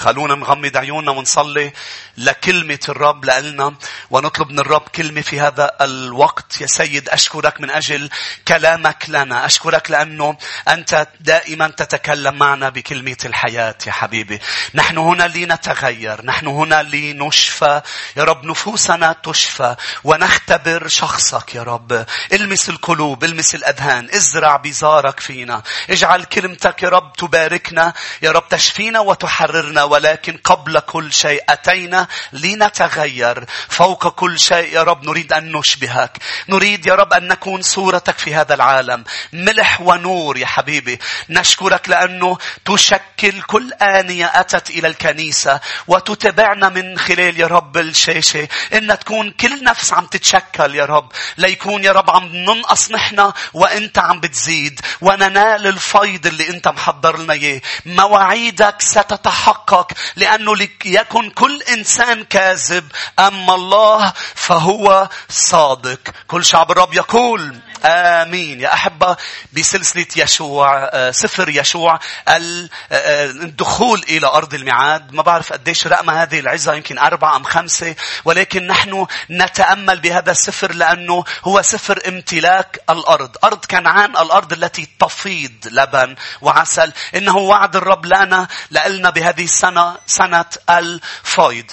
خلونا نغمض عيوننا ونصلي لكلمة الرب لنا ونطلب من الرب كلمة في هذا الوقت. يا سيد أشكرك من أجل كلامك لنا. أشكرك لأنه أنت دائما تتكلم معنا بكلمة الحياة يا حبيبي. نحن هنا لنتغير. نحن هنا لنشفى. يا رب نفوسنا تشفى. ونختبر شخصك يا رب. المس القلوب المس الأذهان. ازرع بزارك فينا. اجعل كلمتك يا رب تباركنا. يا رب تشفينا وتحررنا ولكن قبل كل شيء أتينا لنتغير. فوق كل شيء يا رب نريد أن نشبهك. نريد يا رب أن نكون صورتك في هذا العالم. ملح ونور يا حبيبي. نشكرك لأنه تشكل كل آنية أتت إلى الكنيسة وتتبعنا من خلال يا رب الشاشة. إن تكون كل نفس عم تتشكل يا رب. ليكون يا رب عم ننقص نحن وإنت عم بتزيد. وننال الفيض اللي إنت محضر لنا إياه. مواعيدك ستتحقق. لأنه ليكن كل إنسان كاذب أما الله فهو صادق. كل شعب الرب يقول آمين. يا أحبة بسلسلة يشوع آه، سفر يشوع آه، آه، الدخول إلى أرض الميعاد. ما بعرف قديش رقم هذه العزة يمكن أربعة أم خمسة ولكن نحن نتأمل بهذا السفر لأنه هو سفر امتلاك الأرض. أرض كنعان الأرض التي تفيض لبن وعسل. إنه وعد الرب لنا لنا بهذه السنة سنة الفيض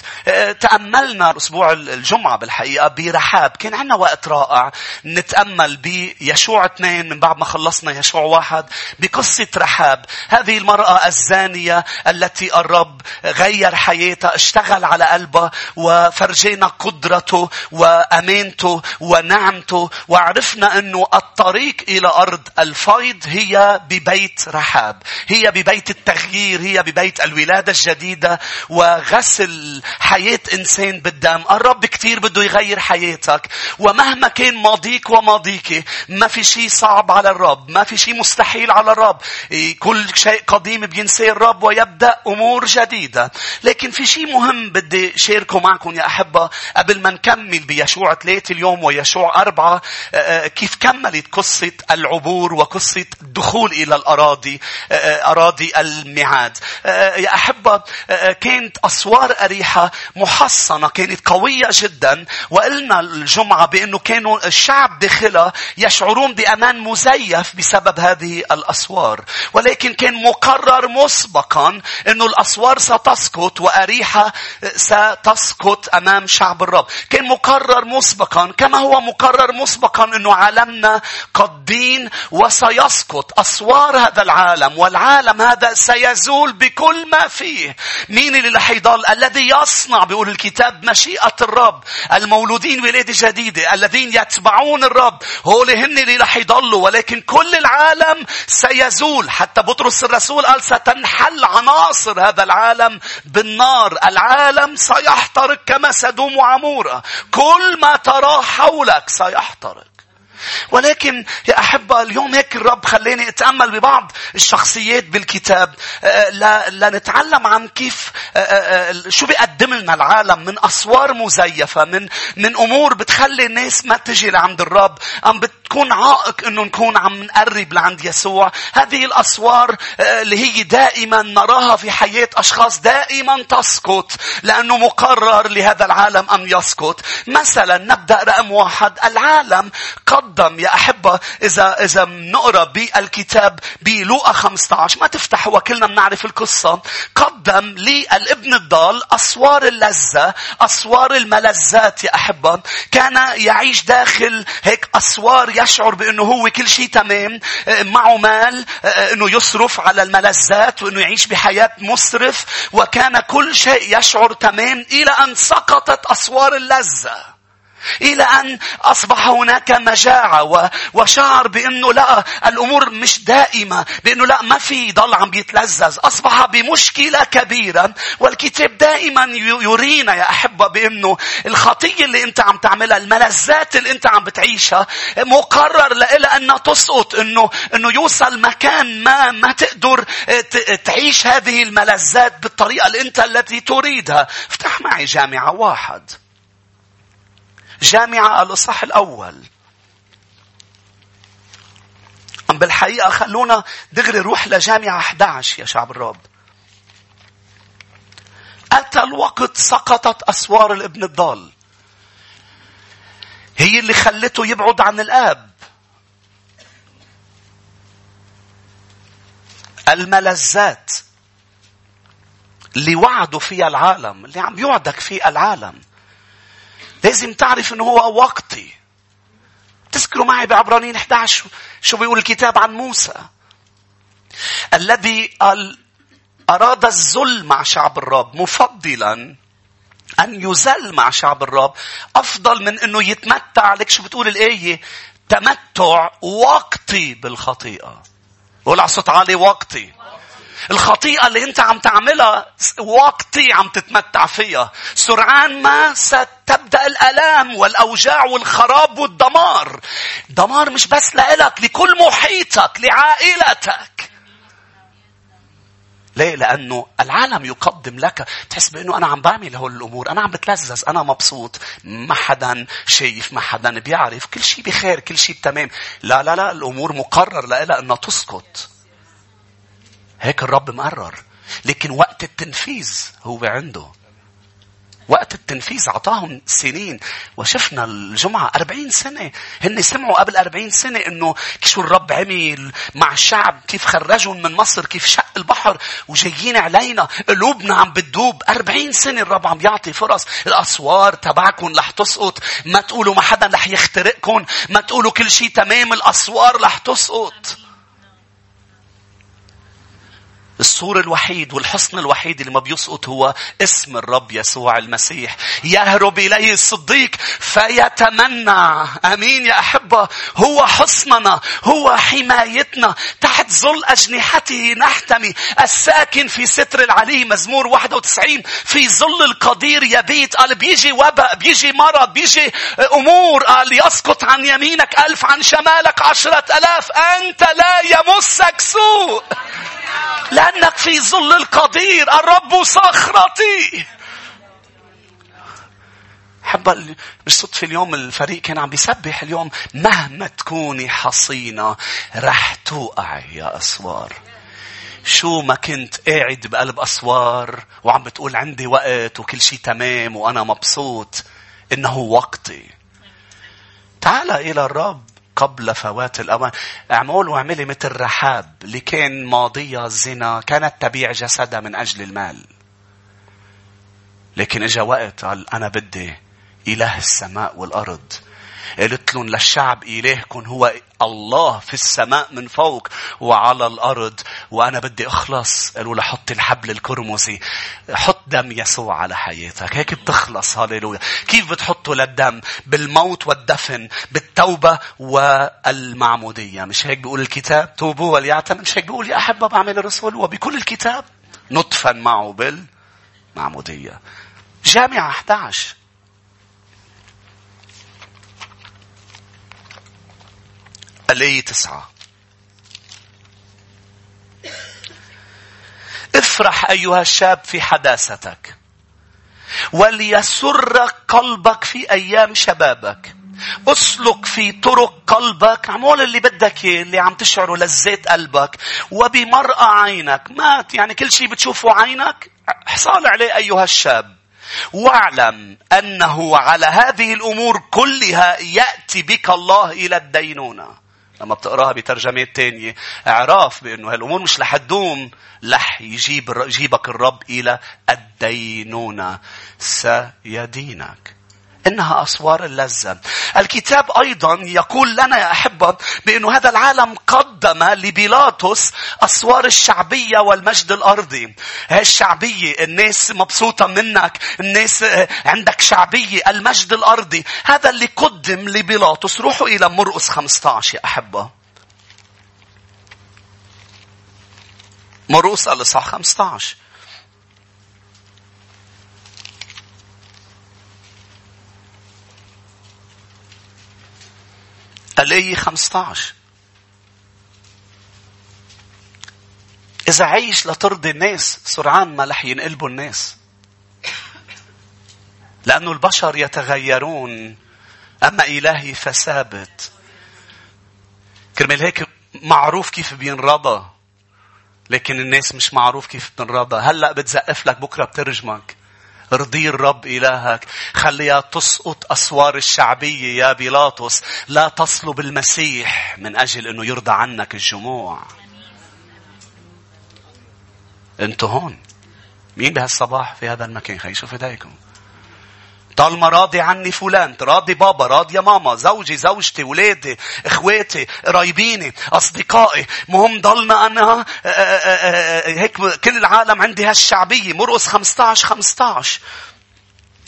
تأملنا أسبوع الجمعة بالحقيقة برحاب. كان عندنا وقت رائع. نتأمل ب يشوع اثنين من بعد ما خلصنا يشوع واحد بقصة رحاب. هذه المرأة الزانية التي الرب غير حياتها اشتغل على قلبها وفرجينا قدرته وأمانته ونعمته وعرفنا أنه الطريق إلى أرض الفيض هي ببيت رحاب. هي ببيت التغيير هي ببيت الولادة الجديدة وغسل حياة إنسان بالدم. الرب كثير بده يغير حياتك. ومهما كان ماضيك وماضيك ما في شيء صعب على الرب ما في شيء مستحيل على الرب. إيه، كل شيء قديم بينساه الرب ويبدأ أمور جديدة. لكن في شيء مهم بدي شاركه معكم يا أحبة. قبل ما نكمل بيشوع ثلاثة اليوم ويشوع أربعة آه، آه، كيف كملت قصة العبور وقصة الدخول إلى الأراضي أراضي الميعاد؟ يا أحبة كانت أسوار أريحة محصنة كانت قوية جدا. وقلنا الجمعة بأنه كانوا الشعب داخلها يشعرون بأمان مزيف بسبب هذه الأسوار. ولكن كان مقرر مسبقا أنه الأسوار ستسقط وأريحة ستسقط أمام شعب الرب. كان مقرر مسبقا كما هو مقرر مسبقا أنه عالمنا قد دين وسيسقط. أسوار هذا العالم والعالم هذا سيزول بكل ما فيه. مين اللي رح يضل؟ الذي يصنع بيقول الكتاب مشيئة الرب. المولودين ولادة جديدة. الذين يتبعون الرب. هو هول هن اللي رح يضلوا ولكن كل العالم سيزول. حتى بطرس الرسول قال ستنحل عناصر هذا العالم بالنار. العالم سيحترق كما سدوم وعمورة كل ما تراه حولك سيحترق. ولكن يا أحبة اليوم هيك الرب خليني أتأمل ببعض الشخصيات بالكتاب. آه، لنتعلم عن كيف آه، آه، شو بيقدم لنا العالم. من أسوار مزيفة من من أمور بتخلي الناس ما تجي لعند الرب. أم بتكون عائق إنه نكون عم نقرب لعند يسوع. هذه الأسوار اللي هي دائما نراها في حياة أشخاص دائما تسقط لأنه مقرر لهذا العالم أن يسقط. مثلا نبدأ رقم واحد العالم قد قدم يا أحبة إذا إذا بنقرأ بالكتاب بلوقا 15 ما تفتح وكلنا بنعرف القصة. قدم للابن الضال أسوار اللذة أسوار الملذات يا أحبة. كان يعيش داخل هيك أسوار يشعر بأنه هو كل شيء تمام معه مال أنه يصرف على الملذات وأنه يعيش بحياة مسرف وكان كل شيء يشعر تمام إلى أن سقطت أسوار اللذة. إلى أن أصبح هناك مجاعة وشعر بأنه لا الأمور مش دائمة بأنه لا ما في ضل عم بيتلذذ أصبح بمشكلة كبيرة والكتاب دائما يرينا يا أحبة بأنه الخطية اللي أنت عم تعملها الملذات اللي أنت عم بتعيشها مقرر لها أنها تسقط أنه أنه يوصل مكان ما ما تقدر تعيش هذه الملذات بالطريقة اللي أنت التي تريدها. افتح معي جامعة واحد. جامعة الإصحاح الأول بالحقيقة خلونا دغري روح لجامعة 11 يا شعب الرب. أتى الوقت سقطت أسوار الابن الضال. هي اللي خلته يبعد عن الآب. الملذات اللي وعدوا فيها العالم اللي عم يوعدك فيه العالم لازم تعرف إنه هو وقتي. تذكروا معي بعبرانيين 11 شو بيقول الكتاب عن موسى؟ الذي أراد الذل مع شعب الرب مفضلا أن يزل مع شعب الرب أفضل من أنه يتمتع. لك شو بتقول الآية؟ تمتع وقتي بالخطيئة. قول على صوت عالي وقتي. الخطيئة اللي انت عم تعملها وقتي عم تتمتع فيها. سرعان ما ستبدأ الألام والأوجاع والخراب والدمار. دمار مش بس لإلك لكل محيطك لعائلتك. ليه؟ لأنه العالم يقدم لك. تحس بأنه أنا عم بعمل هول الأمور أنا عم بتلذذ أنا مبسوط. ما حدا شايف ما حدا بيعرف. كل شيء بخير كل شيء تمام لا لا لا الأمور مقرر لها أنها تسقط هيك الرب مقرر. لكن وقت التنفيذ هو عنده. وقت التنفيذ أعطاهم سنين. وشفنا الجمعة أربعين سنة. هن سمعوا قبل أربعين سنة أنه شو الرب عمل مع الشعب كيف خرجهم من مصر كيف شق البحر وجايين علينا. قلوبنا عم بتدوب. أربعين سنة الرب عم يعطي فرص. الأسوار تبعكم رح تسقط. ما تقولوا ما حدا رح يخترقكم. ما تقولوا كل شيء تمام الأسوار رح تسقط. السور الوحيد والحصن الوحيد اللي ما بيسقط هو اسم الرب يسوع المسيح. يهرب إليه الصديق فيتمنع. أمين يا أحبة. هو حصننا. هو حمايتنا. تحت ظل أجنحته نحتمي. الساكن في ستر العلي مزمور 91 في ظل القدير يبيت. قال بيجي وباء بيجي مرض بيجي أمور قال يسقط عن يمينك ألف عن شمالك عشرة ألاف أنت لا يمسك سوء. لأنك في ظل القدير الرب صخرتي. حب بالصدفة اليوم الفريق كان عم بيسبح اليوم مهما تكوني حصينة رح توقعي يا أسوار. شو ما كنت قاعد بقلب أسوار وعم بتقول عندي وقت وكل شيء تمام وأنا مبسوط إنه وقتي. تعال إلى الرب. قبل فوات الأوان. أعمل واعملي مثل رحاب اللي كان ماضيها الزنا كانت تبيع جسدها من أجل المال. لكن إجا وقت قال أنا بدي إله السماء والأرض. قلت لهم للشعب إلهكم هو الله في السماء من فوق وعلى الأرض وأنا بدي أخلص. قالوا له حط الحبل الكرمزي حط دم يسوع على حياتك. هيك بتخلص. هاليلويا كيف بتحطه للدم؟ بالموت والدفن بالتوبة والمعمودية. مش هيك بيقول الكتاب؟ توبوا وليعتمد. مش هيك بيقول يا أحبة بعمل الرسول وبكل الكتاب نطفا معه بالمعمودية. جامعة 11 الآية تسعة افرح أيها الشاب في حداثتك وليسرك قلبك في أيام شبابك. أسلك في طرق قلبك. عمول اللي بدك اللي عم تشعره لذات قلبك. وبمرأة عينك. مات. يعني كل شيء بتشوفه عينك. حصال عليه أيها الشاب. واعلم أنه على هذه الأمور كلها يأتي بك الله إلى الدينونة. لما بتقراها بترجمات تانية. اعراف بأنه هالأمور مش رح تدوم رح يجيب يجيبك الرب إلى الدينونة. سيدينك. إنها أسوار اللذة. الكتاب أيضا يقول لنا يا أحبة بأن هذا العالم قدم لبيلاطس أسوار الشعبية والمجد الأرضي. هاي الشعبية؟ الناس مبسوطة منك. الناس آه، عندك شعبية المجد الأرضي. هذا اللي قدم لبيلاطس. روحوا إلى مرقس 15 يا أحبة. مرقس الإصحاح 15 الآية 15 إذا عيش لترضي الناس سرعان ما رح ينقلبوا الناس. لأنه البشر يتغيرون أما إلهي فثابت. كرمال هيك معروف كيف بينرضى. لكن الناس مش معروف كيف بتنرضى. هلأ بتزقف لك بكرة بترجمك. ارضي الرب إلهك. خليها تسقط أسوار الشعبية يا بيلاطس. لا تصلب المسيح من أجل أنه يرضى عنك الجموع. أنتوا هون. مين بهالصباح في هذا المكان؟ خلي شوف ايديكم طالما راضي عني فلان راضي بابا راضي ماما زوجي زوجتي ولادي إخواتي قرايبيني أصدقائي مهم ضلنا أنا آه، آه، آه، هيك كل العالم عندي هالشعبية مرقص 15 15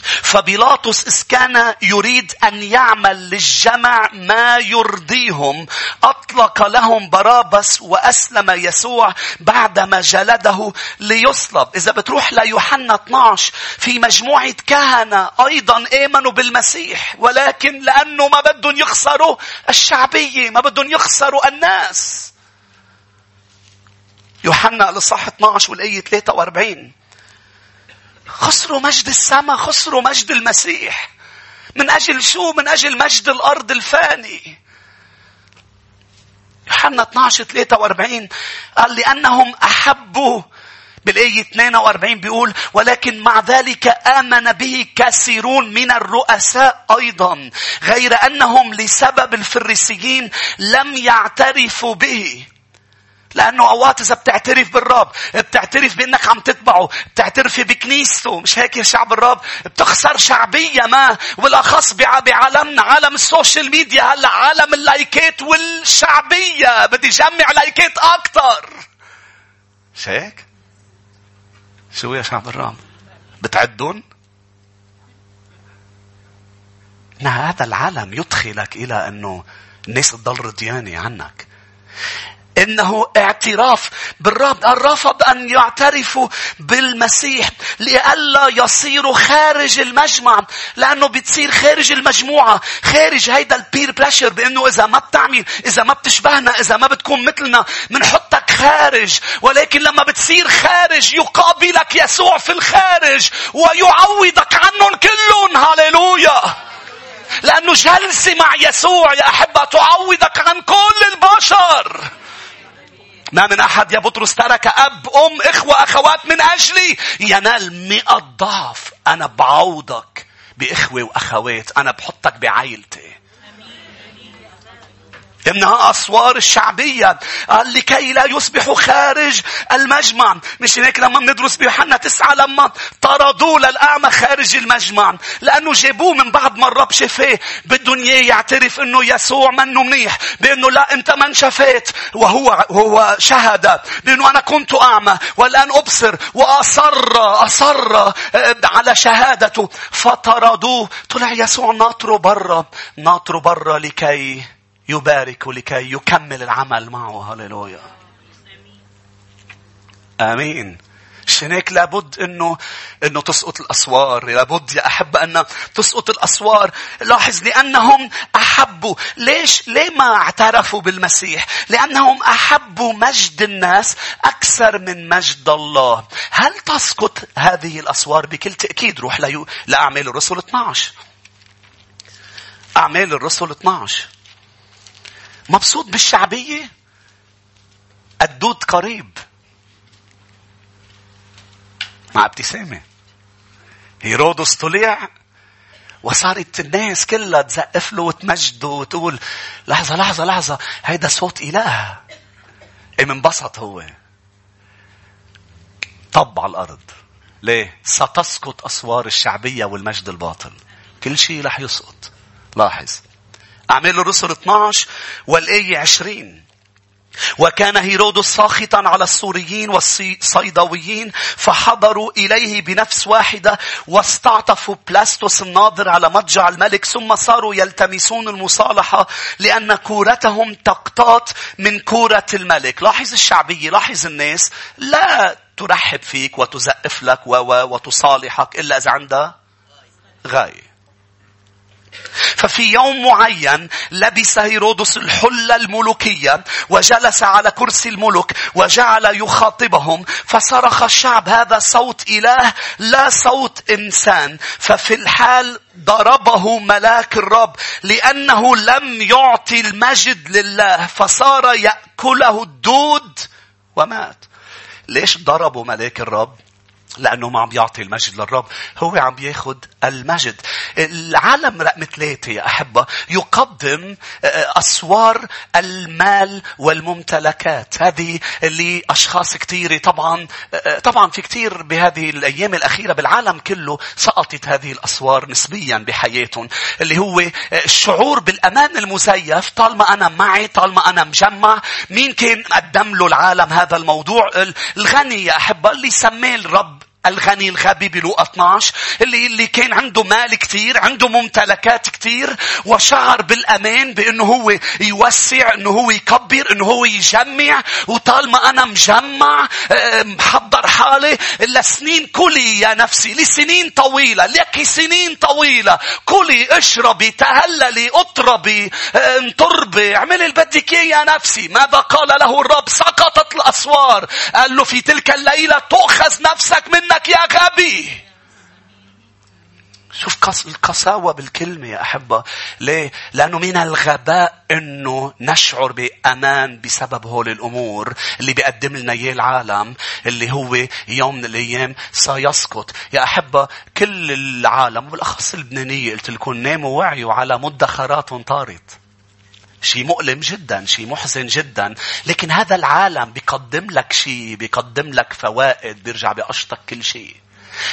فبيلاطس إذ كان يريد أن يعمل للجمع ما يرضيهم. أطلق لهم بارابس وأسلم يسوع بعدما جلده ليصلب. إذا بتروح ليوحنا 12 في مجموعة كهنة أيضا آمنوا بالمسيح ولكن لأنه ما بدهم يخسروا الشعبية ما بدهم يخسروا الناس. يوحنا الإصحاح 12 والآية 43 خسروا مجد السماء خسروا مجد المسيح من أجل شو؟ من أجل مجد الأرض الفاني. يوحنا 12 43 قال لأنهم أحبوا بالآية 42 بيقول ولكن مع ذلك آمن به كثيرون من الرؤساء أيضا غير أنهم لسبب الفريسيين لم يعترفوا به لأنه أوقات إذا بتعترف بالرب بتعترف بأنك عم تتبعه بتعترفي بكنيسته مش هيك يا شعب الرب بتخسر شعبية ما والأخص بعالمنا عالم ال social media هلا عالم اللايكات والشعبية بدي جمع لايكات أكتر مش هيك؟ شو يا شعب الرب؟ بتعدون؟ هذا العالم يدخلك إلى أنه الناس تضل رضيانة عنك. إنه اعتراف بالرب. رفض أن يعترفوا بالمسيح لئلا يصيروا خارج المجمع لأنه بتصير خارج المجموعة خارج هيدا البير بلاشر بإنه إذا ما بتعمل إذا ما بتشبهنا إذا ما بتكون مثلنا بنحطك خارج. ولكن لما بتصير خارج يقابلك يسوع في الخارج ويعوضك عنهم كلهم. هاليلويا لأنه جلسة مع يسوع يا أحبة تعوضك عن كل البشر. ما من أحد يا بطرس ترك أب أم إخوة أخوات من أجلي. ينال مئة ضعف. أنا بعوضك بإخوة وأخوات. أنا بحطك بعائلتي إنها أسوار الشعبية قال لكي لا يصبحوا خارج المجمع. مش هيك لما بندرس بيوحنا تسعة لما طردوه للأعمى خارج المجمع. لأنه جابوه من بعد ما الرب شفاه. بدهم يعترف إنه يسوع منه منيح. بأنه لا أنت من شفيت. وهو هو شهد بأنه أنا كنت أعمى. والآن أبصر وأصر أصر آه، على شهادته. فطردوه. طلع يسوع ناطره برا. ناطره برا لكي يبارك لكي يكمل العمل معه. هللويا. آمين. شنك لابد إنه إنه تسقط الأسوار. لابد يا أحبة أن تسقط الأسوار. لاحظ لأنهم احبوا ليش؟ ليه ما اعترفوا بالمسيح؟ لأنهم احبوا مجد الناس أكثر من مجد الله. هل تسقط هذه الأسوار بكل تأكيد؟ روح لأعمال الرسل 12 أعمال الرسل 12 مبسوط بالشعبية؟ الدود قريب. مع ابتسامة. هيرودس طلع وصارت الناس كلها تزقف له وتمجده وتقول لحظة لحظة لحظة هيدا صوت إله. إيه منبسط هو. طب على الأرض. ليه؟ ستسقط أسوار الشعبية والمجد الباطل. كل شيء رح يسقط. لاحظ. أعمال الرسل 12 والآية 20 وكان هيرودس ساخطا على السوريين والصيدويين فحضروا إليه بنفس واحدة واستعطفوا بلاستوس الناظر على مضجع الملك ثم صاروا يلتمسون المصالحة لأن كورتهم تقتات من كورة الملك. لاحظ الشعبية لاحظ الناس لا ترحب فيك وتزقف لك وتصالحك إلا إذا عندها غاية. ففي يوم معين لبس هيرودس الحلة الملوكية وجلس على كرسي الملك وجعل يخاطبهم فصرخ الشعب هذا صوت إله لا صوت إنسان. ففي الحال ضربه ملاك الرب لأنه لم يعطي المجد لله فصار يأكله الدود ومات. ليش ضربوا ملاك الرب؟ لأنه ما عم بيعطي المجد للرب. هو عم بياخد المجد. العالم رقم ثلاثة يا أحبة يقدم آه، أسوار المال والممتلكات. هذه اللي أشخاص كثيرة طبعا آه، طبعا في كثير بهذه الأيام الأخيرة بالعالم كله سقطت هذه الأسوار نسبيا بحياتهم. اللي هو آه، الشعور بالأمان المزيف. طالما أنا معي طالما أنا مجمع مين كان قدم له العالم هذا الموضوع؟ الغني يا أحبة اللي سماه الرب الغني الغبي بلوقا 12 اللي اللي كان عنده مال كثير عنده ممتلكات كثير وشعر بالامان بانه هو يوسع انه هو يكبر انه هو يجمع وطالما أنا مجمع محضر حالي لسنين كلي يا نفسي لسنين طويلة لك سنين طويلة كلي اشربي تهللي اطربي انطربي اعملي اللي بدك إياه يا نفسي. ماذا قال له الرب؟ سقطت الأسوار. قال له في تلك الليلة تؤخذ نفسك من منك يا غبي شوف القساوة بالكلمة يا أحبة. ليه؟ لأنه من الغباء أنه نشعر بأمان بسبب هول الأمور اللي بيقدم لنا إياه العالم اللي هو يوم من الأيام سيسقط. يا أحبة كل العالم وبالأخص اللبنانية قلت لكم ناموا وعيوا على مدخرات طارت. شيء مؤلم جدا شيء محزن جدا. لكن هذا العالم بيقدم لك شيء بيقدم لك فوائد بيرجع بيقشطك كل شيء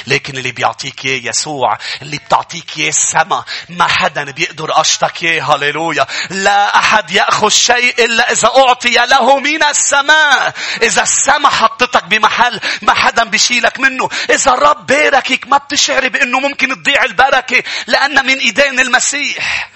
لكن اللي بيعطيك إياه يسوع اللي بتعطيك إياه السما ما حدا بيقدر قشطك إياه. هللويا. لا أحد يأخذ شيء إلا إذا أعطي له من السماء. إذا السما حطتك بمحل ما حدا بيشيلك منه. إذا الرب باركك ما بتشعري بأنه ممكن تضيع البركة لأن من إيدين المسيح.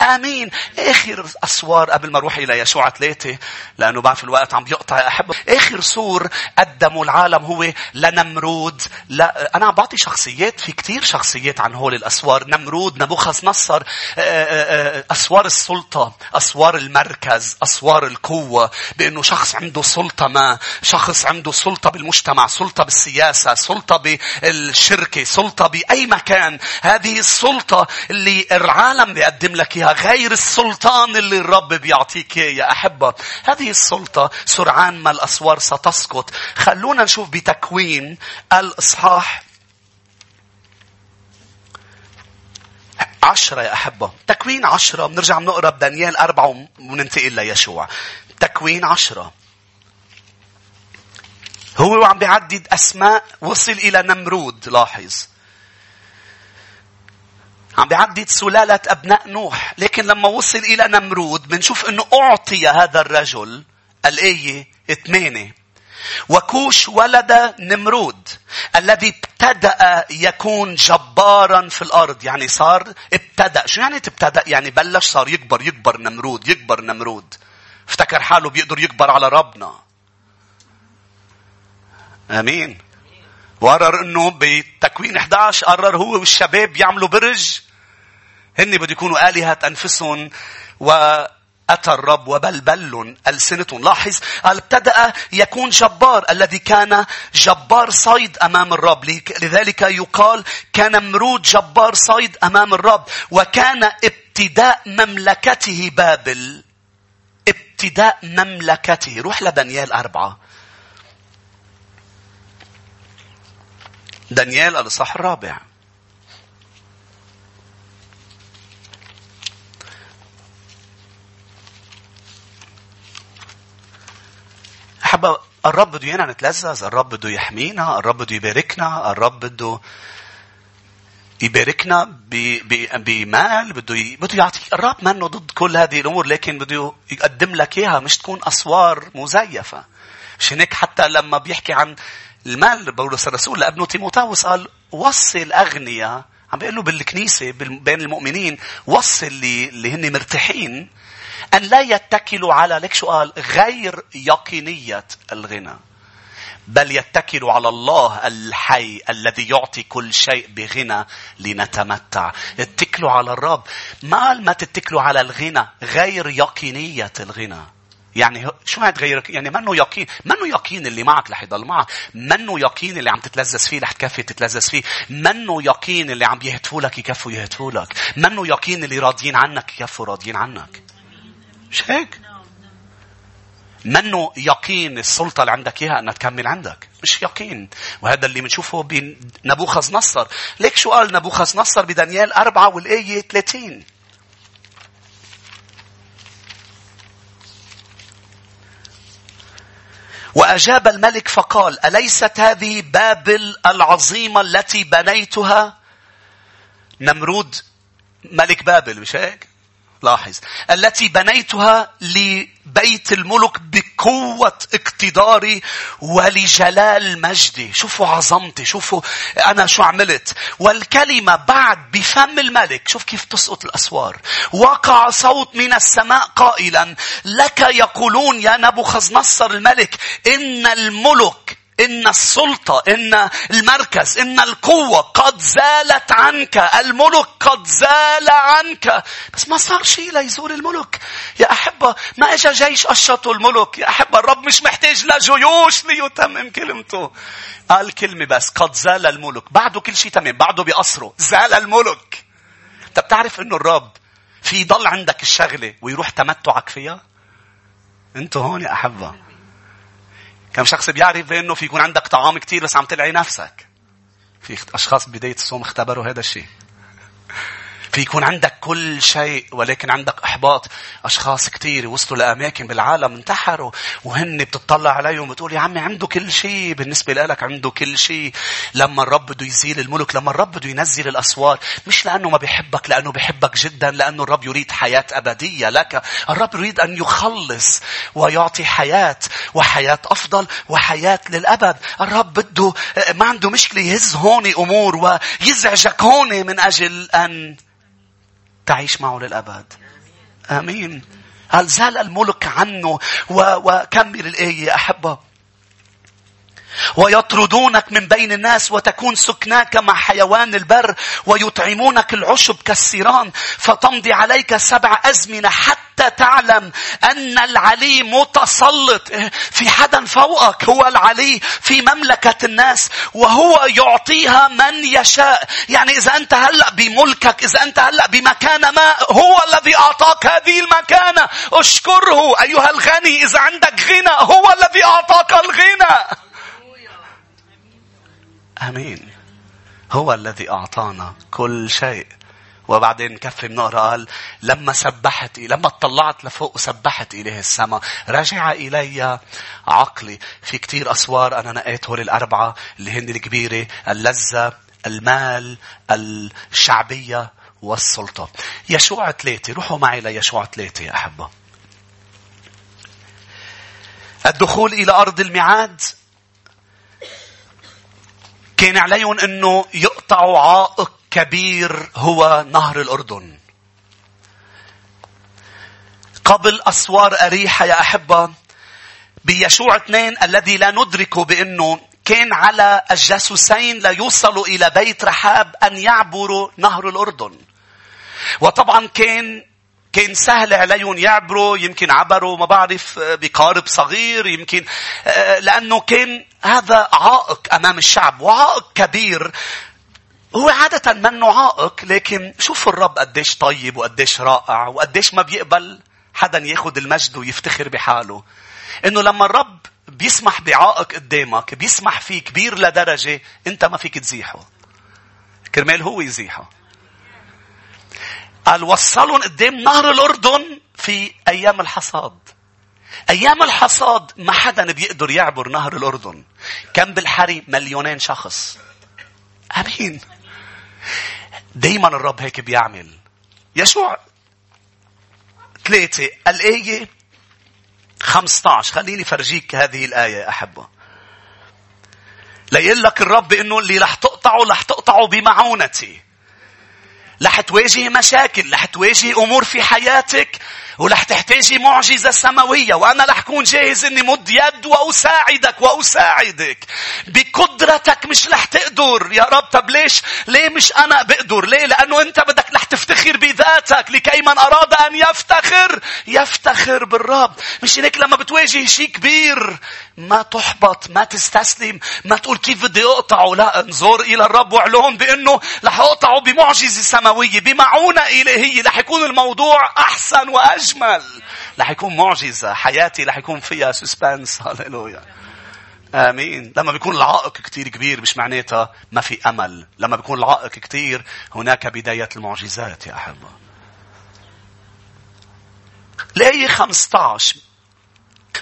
آمين. آخر أسوار قبل ما أروح إلى يشوع ثلاثة لأنه بعد في الوقت عم بيقطع. يا أحب آخر سور قدموا العالم هو لنمرود. لا أنا عم بعطي شخصيات في كتير شخصيات عن هول الأسوار. نمرود نبوخذ نصر آه، آه، آه، أسوار السلطة أسوار المركز أسوار القوة. بأنه شخص عنده سلطة ما شخص عنده سلطة بالمجتمع سلطة بالسياسة سلطة بالشركة سلطة بأي مكان. هذه السلطة اللي العالم بيقدم لك إياها. غير السلطان اللي الرب بيعطيك يا أحبة. هذه السلطة سرعان ما الأسوار ستسقط. خلونا نشوف بتكوين الإصحاح عشرة يا أحبة. تكوين عشرة. بنرجع بنقرأ بدانيال أربعة وننتقل ليشوع. تكوين عشرة. هو عم بيعدد أسماء. وصل إلى نمرود. لاحظ. عم بيعدد سلالة أبناء نوح. لكن لما وصل إلى نمرود بنشوف أنه أعطي هذا الرجل الآية ثمانية وكوش ولد نمرود الذي ابتدأ يكون جبارا في الأرض. يعني صار ابتدأ. شو يعني تبتدأ؟ يعني بلش صار يكبر يكبر نمرود يكبر نمرود. افتكر حاله بيقدر يكبر على ربنا. آمين. وقرر إنه بتكوين 11 قرر هو والشباب يعملوا برج. هن بده يكونوا آلهة أنفسهم وأتى الرب وبلبل ألسنتهم. لاحظ قال ابتدأ يكون جبار الذي كان جبار صيد أمام الرب. لذلك يقال كان مرود جبار صيد أمام الرب. وكان ابتداء مملكته بابل. ابتداء مملكته. روح لدانيال أربعة. دانيال الإصحاح الرابع. أحبة الرب بده إيانا نتلذذ، الرب بده يحمينا، الرب بده يباركنا، الرب بده يباركنا بمال بده بده يعطيك الرب منه ضد كل هذه الأمور لكن بده يقدم لك إياها مش تكون أسوار مزيفة. مش هيك حتى لما بيحكي عن المال بولس الرسول لابنه تيموتاوس قال وصي الاغنياء عم بيقول له بالكنيسة بين المؤمنين وصي اللي اللي هن مرتاحين. أن لا يتكلوا على لك سؤال غير يقينية الغنى. بل يتكلوا على الله الحي الذي يعطي كل شيء بغنى لنتمتع. اتكلوا على الرب ما ما تتكلوا على الغنى غير يقينية الغنى. يعني شو معنى غير يعني منه يقين؟ منه يقين اللي معك رح يضل معك؟ منه يقين اللي عم تتلذذ فيه رح تكفي تتلذذ فيه؟ منه يقين اللي عم يهتفوا لك يكفوا يهتفوا لك منه يقين اللي راضيين عنك يكفوا راضيين عنك؟ مش هيك؟ منه يقين السلطة اللي عندك إياها أنها تكمل عندك. مش يقين. وهذا اللي بنشوفه بنبوخذ نصر. ليك شو قال نبوخذ نصر بدانيال أربعة والآية 30. وأجاب الملك فقال أليست هذه بابل العظيمة التي بنيتها نمرود ملك بابل مش هيك لاحظ التي بنيتها لبيت الملك بقوة اقتداري ولجلال مجدي شوفوا عظمتي شوفوا أنا شو عملت. والكلمة بعد بفم الملك شوف كيف تسقط الأسوار. وقع صوت من السماء قائلا لك يقولون يا نبوخذ نصر الملك إن الملك إن السلطة إن المركز إن القوة قد زالت عنك الملك قد زال عنك. بس ما صار شيء ليزور الملك. يا أحبة ما إجا جيش قشطوا الملك. يا أحبة الرب مش محتاج لجيوش ليتمم كلمته. قال كلمة بس قد زال الملك. بعده كل شيء تمام بعده بقصره زال الملك. انت بتعرف إنه الرب في ضل عندك الشغلة ويروح تمتعك فيها؟ أنتوا هون يا أحبة. كم شخص بيعرف بأنه في يكون عندك طعام كتير بس عم تلعي نفسك. في أشخاص بداية الصوم اختبروا هذا الشيء. في يكون عندك كل شيء ولكن عندك إحباط. أشخاص كتير وصلوا لأماكن بالعالم انتحروا وهن بتطلع عليهم بتقول يا عمي عنده كل شيء بالنسبة لك عنده كل شيء. لما الرب بده يزيل الملك لما الرب بده ينزل الأسوار مش لأنه ما بيحبك لأنه بيحبك جدا لأنه الرب يريد حياة أبدية لك. الرب يريد أن يخلص ويعطي حياة وحياة أفضل وحياة للأبد. الرب بده ما عنده مشكلة يهز هون أمور ويزعجك هون من أجل أن تعيش معه للأبد. آمين. هل زال الملك عنه وكمل الآية أحبة. ويطردونك من بين الناس وتكون سكناك مع حيوان البر ويطعمونك العشب كالسيران. فتمضي عليك سبع أزمنة حتى تعلم أن العلي متسلط. في حدا فوقك هو العلي في مملكة الناس وهو يعطيها من يشاء. يعني إذا أنت هلأ بملكك إذا أنت هلأ بمكان ما هو الذي أعطاك هذه المكانة. اشكره أيها الغني إذا عندك غنى هو الذي أعطاك الغنى. آمين. هو الذي أعطانا كل شيء. وبعدين كفي بنقرا قال لما سبحت لما اطلعت لفوق وسبحت إليه السماء. رجع إلي عقلي. في كتير أسوار أنا نقيت هول الاربعه اللي هن الكبيرة اللذة المال الشعبية والسلطة. يشوع ثلاثة روحوا معي ليشوع ثلاثة يا أحبة. الدخول إلى أرض الميعاد. كان عليهم إنه يقطعوا عائق كبير هو نهر الأردن. قبل أسوار أريحة يا أحبة بيشوع اثنين الذي لا ندرك بإنه كان على الجاسوسين ليوصلوا إلى بيت رحاب أن يعبروا نهر الأردن. وطبعا كان كان سهل عليهم يعبروا يمكن عبروا ما بعرف بقارب صغير يمكن آه، لأنه كان هذا عائق أمام الشعب وعائق كبير هو عادة منه عائق لكن شوفوا الرب قديش طيب وقديش رائع وقديش ما بيقبل حدا ياخد المجد ويفتخر بحاله. إنه لما الرب بيسمح بعائق قدامك بيسمح فيه كبير لدرجة أنت ما فيك تزيحه. كرمال هو يزيحه. قال وصلهم قدام نهر الأردن في أيام الحصاد. أيام الحصاد ما حدا بيقدر يعبر نهر الأردن. كم بالحري مليونين شخص. أمين. دايما الرب هيك بيعمل. يشوع ثلاثة الآية 15 خليني فرجيك هذه الآية يا أحبة. ليقول لك الرب إنه اللي رح تقطعه رح تقطعه بمعونتي. رح تواجه مشاكل رح تواجه أمور في حياتك ورح تحتاجي معجزة سماوية وأنا رح أكون جاهز إني مد يد وأساعدك وأساعدك. بقدرتك مش رح تقدر. يا رب طب ليش؟ ليه مش أنا بقدر؟ ليه؟ لأنه أنت بدك رح تفتخر بذاتك لكي من أراد أن يفتخر. يفتخر بالرب. مش هيك لما بتواجه شيء كبير ما تحبط ما تستسلم ما تقول كيف بدي أقطعه. لا انظر إلى الرب واعلن بأنه رح أقطعه بمعجزة سماوية. سماوية بمعونة إلهية رح يكون الموضوع أحسن وأجمل رح يكون معجزة حياتي رح يكون فيها سسبنس هاليلويا آمين. لما بيكون العائق كتير كبير مش معناتها ما في أمل. لما بيكون العائق كتير هناك بداية المعجزات يا أحبة. الآية 15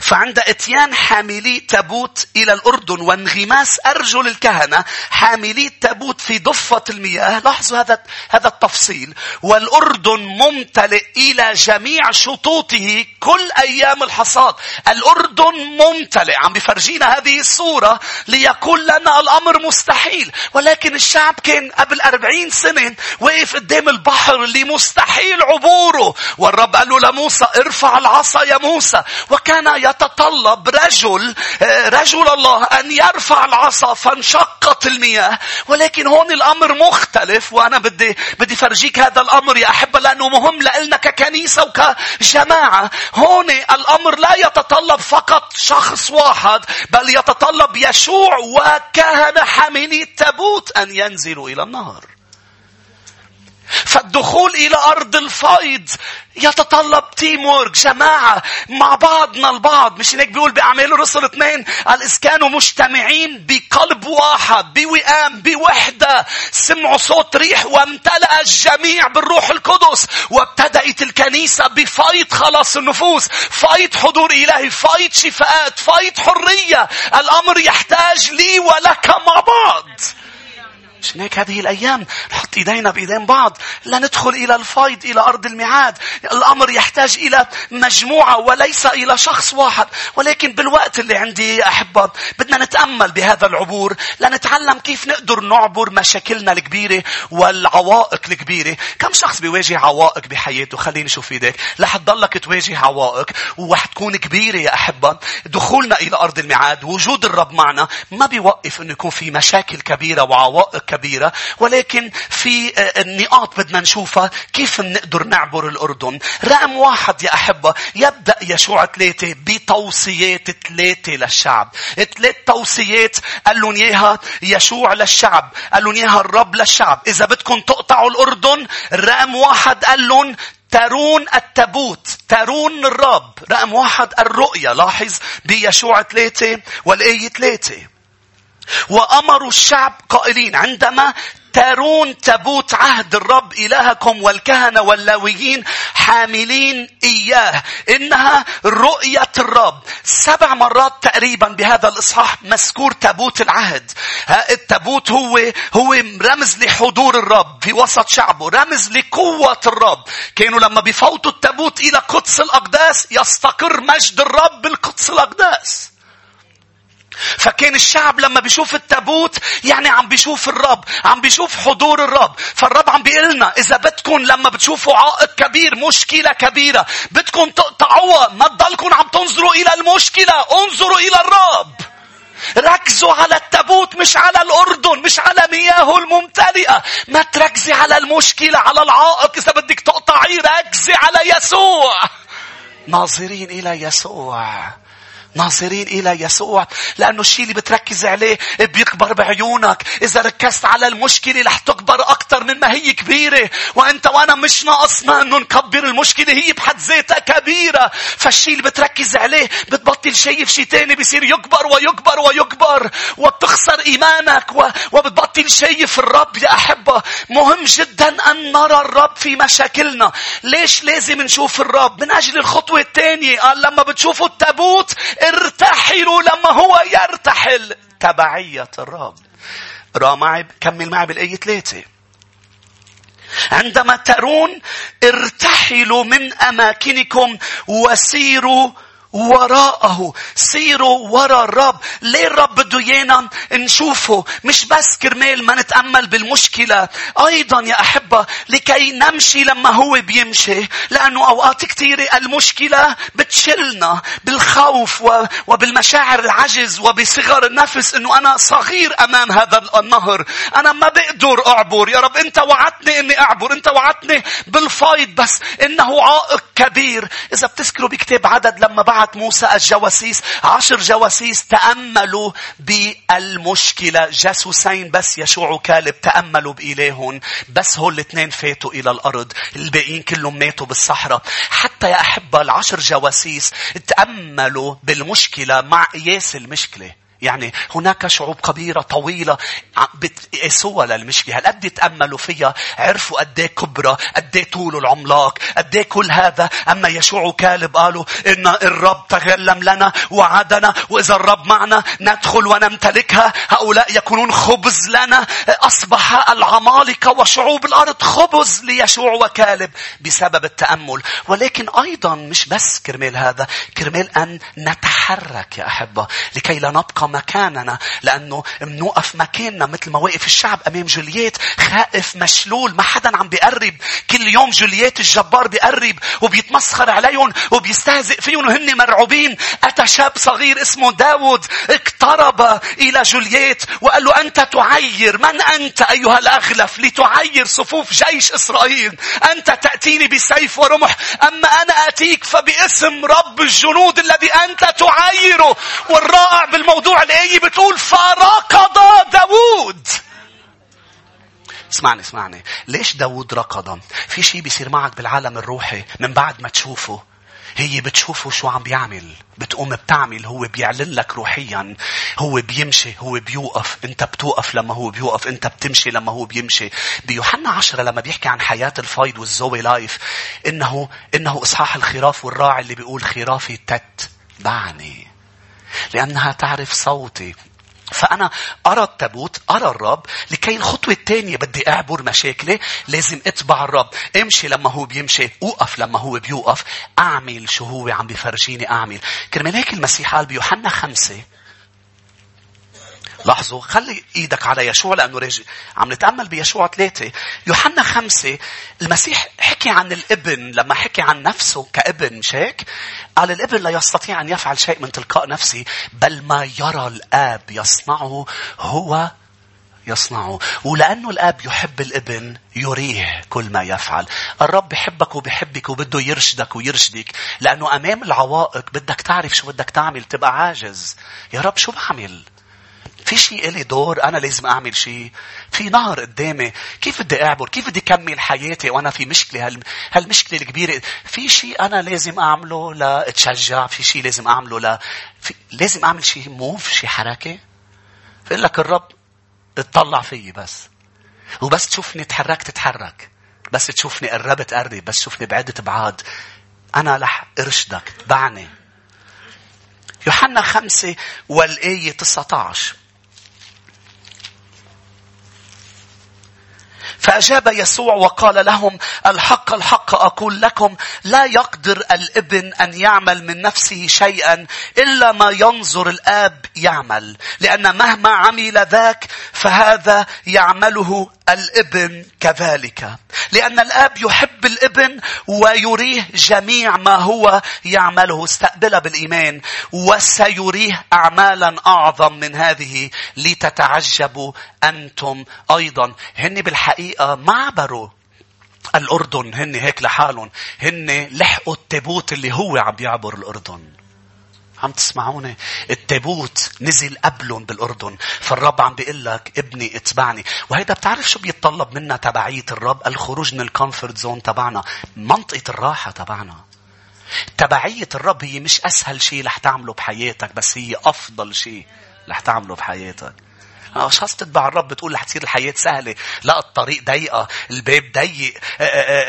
فعند إتيان حاملي تابوت إلى الأردن وانغماس أرجل الكهنة حاملي التابوت في ضفة المياه. لاحظوا هذا هذا التفصيل. والأردن ممتلئ إلى جميع شطوطه كل أيام الحصاد. الأردن ممتلئ. عم بفرجينا هذه الصورة ليقول لنا الأمر مستحيل. ولكن الشعب كان قبل أربعين سنة واقف قدام البحر اللي مستحيل عبوره. والرب قال له لموسى ارفع العصا يا موسى. وكان يتطلب رجل آه، رجل الله أن يرفع العصا فانشقت المياه. ولكن هون الأمر مختلف وأنا بدي بدي فرجيك هذا الأمر يا أحبة لأنه مهم لنا ككنيسة وكجماعة. هون الأمر لا يتطلب فقط شخص واحد بل يتطلب يشوع وكهنة حاملي التابوت أن ينزلوا إلى النهر. فالدخول إلى أرض الفيض يتطلب teamwork جماعة مع بعضنا البعض. مش هيك بيقول بأعمال الرسل اثنين؟ قال كانوا مجتمعين بقلب واحد بوئام بوحدة. سمعوا صوت ريح وامتلأ الجميع بالروح القدس. وابتدأت الكنيسة بفيض خلاص النفوس. فيض حضور إلهي فيض شفاءات فيض حرية. الأمر يحتاج لي ولك مع بعض. عشان هيك هذه الأيام نحط إيدينا بإيدين بعض لندخل إلى الفيض إلى أرض الميعاد. الأمر يحتاج إلى مجموعة وليس إلى شخص واحد. ولكن بالوقت اللي عندي يا أحبة بدنا نتأمل بهذا العبور. لنتعلم كيف نقدر نعبر مشاكلنا الكبيرة والعوائق الكبيرة. كم شخص بيواجه عوائق بحياته؟ خليني نشوف إيدك رح تضلك تواجه عوائق وحتكون كبيرة يا أحبة. دخولنا إلى أرض الميعاد وجود الرب معنا ما بيوقف أنه يكون في مشاكل كبيرة وعوائق كبيرة. ولكن في آه، النقاط بدنا نشوفها كيف بنقدر نعبر الأردن. رقم واحد يا أحبة يبدأ يشوع ثلاثة بتوصيات ثلاثة للشعب. ثلاث توصيات قال لهم إياها يشوع للشعب قال لهم إياها الرب للشعب. إذا بدكم تقطعوا الأردن رقم واحد قال لهم ترون التابوت ترون الرب. رقم واحد الرؤية لاحظ بيشوع ثلاثة والآية ثلاثة وأمروا الشعب قائلين عندما ترون تابوت عهد الرب إلهكم والكهنة واللاويين حاملين إياه. إنها رؤية الرب. سبع مرات تقريبا بهذا الإصحاح مذكور تابوت العهد. التابوت هو هو رمز لحضور الرب في وسط شعبه. رمز لقوة الرب. كانوا لما بفوتوا التابوت إلى قدس الأقداس يستقر مجد الرب بالقدس الأقداس. فكان الشعب لما بيشوف التابوت يعني عم بيشوف الرب عم بيشوف حضور الرب. فالرب عم بيقلنا إذا بدكم لما بتشوفوا عائق كبير مشكلة كبيرة بدكم تقطعوها ما تضلكم عم تنظروا إلى المشكلة انظروا إلى الرب. ركزوا على التابوت مش على الأردن مش على مياهه الممتلئة. ما تركزي على المشكلة على العائق. إذا بدك تقطعيه ركزي على يسوع. ناظرين إلى يسوع. ناظرين إلى يسوع لأنه الشيء اللي بتركز عليه بيكبر بعيونك. إذا ركزت على المشكلة رح تكبر أكثر من ما هي كبيرة. وأنت وأنا مش ناقصنا أنه نكبر المشكلة هي بحد ذاتها كبيرة. فالشيء اللي بتركز عليه بتبطل شايف شيء تاني بيصير يكبر ويكبر ويكبر وبتخسر إيمانك وبتبطل شايف الرب يا أحبة. مهم جدا أن نرى الرب في مشاكلنا. ليش لازم نشوف الرب؟ من أجل الخطوة الثانية. قال لما بتشوفوا التابوت ارتحلوا لما هو يرتحل. تبعية الرب. را معي كمل معي بالآية ثلاثة عندما ترون ارتحلوا من أماكنكم وسيروا وراءه. سيروا وراء الرب. ليه الرب بده ايانا نشوفه. مش بس كرمال ما نتأمل بالمشكلة. أيضا يا أحبة لكي نمشي لما هو بيمشي. لأنه أوقات كثيرة المشكلة بتشلنا بالخوف وبالمشاعر العجز وبصغر النفس أنه أنا صغير أمام هذا النهر. أنا ما بقدر أعبر. يا رب أنت وعدتني أني أعبر. أنت وعدتني بالفايض بس إنه عائق كبير. إذا بتذكروا بكتاب عدد لما بعد بعت موسى الجواسيس عشر جواسيس تأملوا بالمشكلة. جاسوسين بس يشوع وكالب تأملوا بإلههم بس هول الاثنين فاتوا إلى الأرض. الباقيين كلهم ماتوا بالصحراء. حتى يا أحبة العشر جواسيس تأملوا بالمشكلة مع قياس المشكلة. يعني هناك شعوب كبيرة طويلة بتقيسوها للمشكلة هل قد تأملوا فيها؟ عرفوا قد إيه كبرى قد إيه طوله العملاق قد كل هذا؟ أما يشوع وكالب قالوا إن الرب تكلم لنا وعدنا وإذا الرب معنا ندخل ونمتلكها. هؤلاء يكونون خبز لنا. أصبح العمالقة وشعوب الأرض خبز ليشوع وكالب بسبب التأمل. ولكن أيضا مش بس كرمال هذا كرمال أن نتحرك يا أحبة لكي لا نبقى مكاننا لأنه منوقف مكاننا مثل ما وقف الشعب أمام جوليات. خائف مشلول ما حدا عم بيقرب. كل يوم جوليات الجبار بيقرب وبيتمسخر عليهم وبيستهزئ فيهم وهن مرعوبين. أتى شاب صغير اسمه داود اقترب إلى جوليات وقال له أنت تعير. من أنت أيها الأغلف لتعير صفوف جيش إسرائيل؟ أنت تأتيني بسيف ورمح. أما أنا أتيك فباسم رب الجنود الذي أنت تعيره. والرائع بالموضوع الآية بتقول فركض داود. اسمعني اسمعني. ليش داود ركض في شيء بيصير معك بالعالم الروحي من بعد ما تشوفه. هي بتشوفه شو عم بيعمل. بتقوم بتعمل هو بيعلن لك روحيا. هو بيمشي هو بيوقف. انت بتوقف لما هو بيوقف انت بتمشي لما هو بيمشي. بيوحنا عشرة لما بيحكي عن حياة الفيض وال zoe life إنه إنه إصحاح الخراف والراعي اللي بيقول خرافي تتبعني لأنها تعرف صوتي. فأنا أرى التابوت أرى الرب لكي الخطوة الثانية بدي أعبر مشاكلي لازم أتبع الرب. امشي لما هو بيمشي أوقف لما هو بيوقف. أعمل شو هو عم بفرجيني أعمل. كرمال هيك المسيح قال بيوحنا خمسة. لاحظوا خلي إيدك على يشوع لأنه رجع عم نتأمل بيشوع ثلاثة. يوحنا خمسة المسيح حكي عن الابن. لما حكي عن نفسه كابن مش هيك؟ قال الابن لا يستطيع أن يفعل شيء من تلقاء نفسه بل ما يرى الآب يصنعه هو يصنعه. ولأنه الآب يحب الابن يريه كل ما يفعل. الرب بحبك وبحبك وبده يرشدك ويرشدك. لأنه أمام العوائق بدك تعرف شو بدك تعمل تبقى عاجز. يا رب شو بعمل؟ في شيء إلي دور أنا لازم أعمل شيء في نهر قدامي. كيف بدي أعبر؟ كيف بدي أكمل حياتي وأنا في مشكلة؟ هال... هالمشكلة الكبيرة. في شيء أنا لازم أعمله لأتشجع في شيء لازم أعمله ل... في... لازم أعمل شيء موف شيء حركة. فقل لك الرب اطلع فيي بس. وبس تشوفني تحركت تتحرك. بس تشوفني قربت قرب بس تشوفني بعدت بعاد. أنا رح أرشدك. تبعني يوحنا خمسة والآية 19 فأجاب يسوع وقال لهم الحق الحق أقول لكم لا يقدر الابن أن يعمل من نفسه شيئا إلا ما ينظر الآب يعمل. لأن مهما عمل ذاك فهذا يعمله الابن كذلك. لأن الآب يحب الابن ويريه جميع ما هو يعمله. استقبل بالإيمان وسيريه أعمالا أعظم من هذه لتتعجبوا أنتم أيضا. هن بالحقيقة ما عبروا الأردن هن هيك لحالهم. هن لحقوا التابوت اللي هو عم يعبر الأردن. عم تسمعوني التابوت نزل قبلهم بالأردن فالرب عم بيقول لك ابني اتبعني. وهيدا بتعرف شو بيتطلب منا تبعية الرب؟ الخروج من ال comfort zone تبعنا منطقة الراحة تبعنا. تبعية الرب هي مش أسهل شيء رح تعمله بحياتك بس هي أفضل شيء رح تعمله بحياتك. أشخاص تتبع الرب بتقول رح تصير الحياة سهلة. لا الطريق ضيقة. الباب ضيق.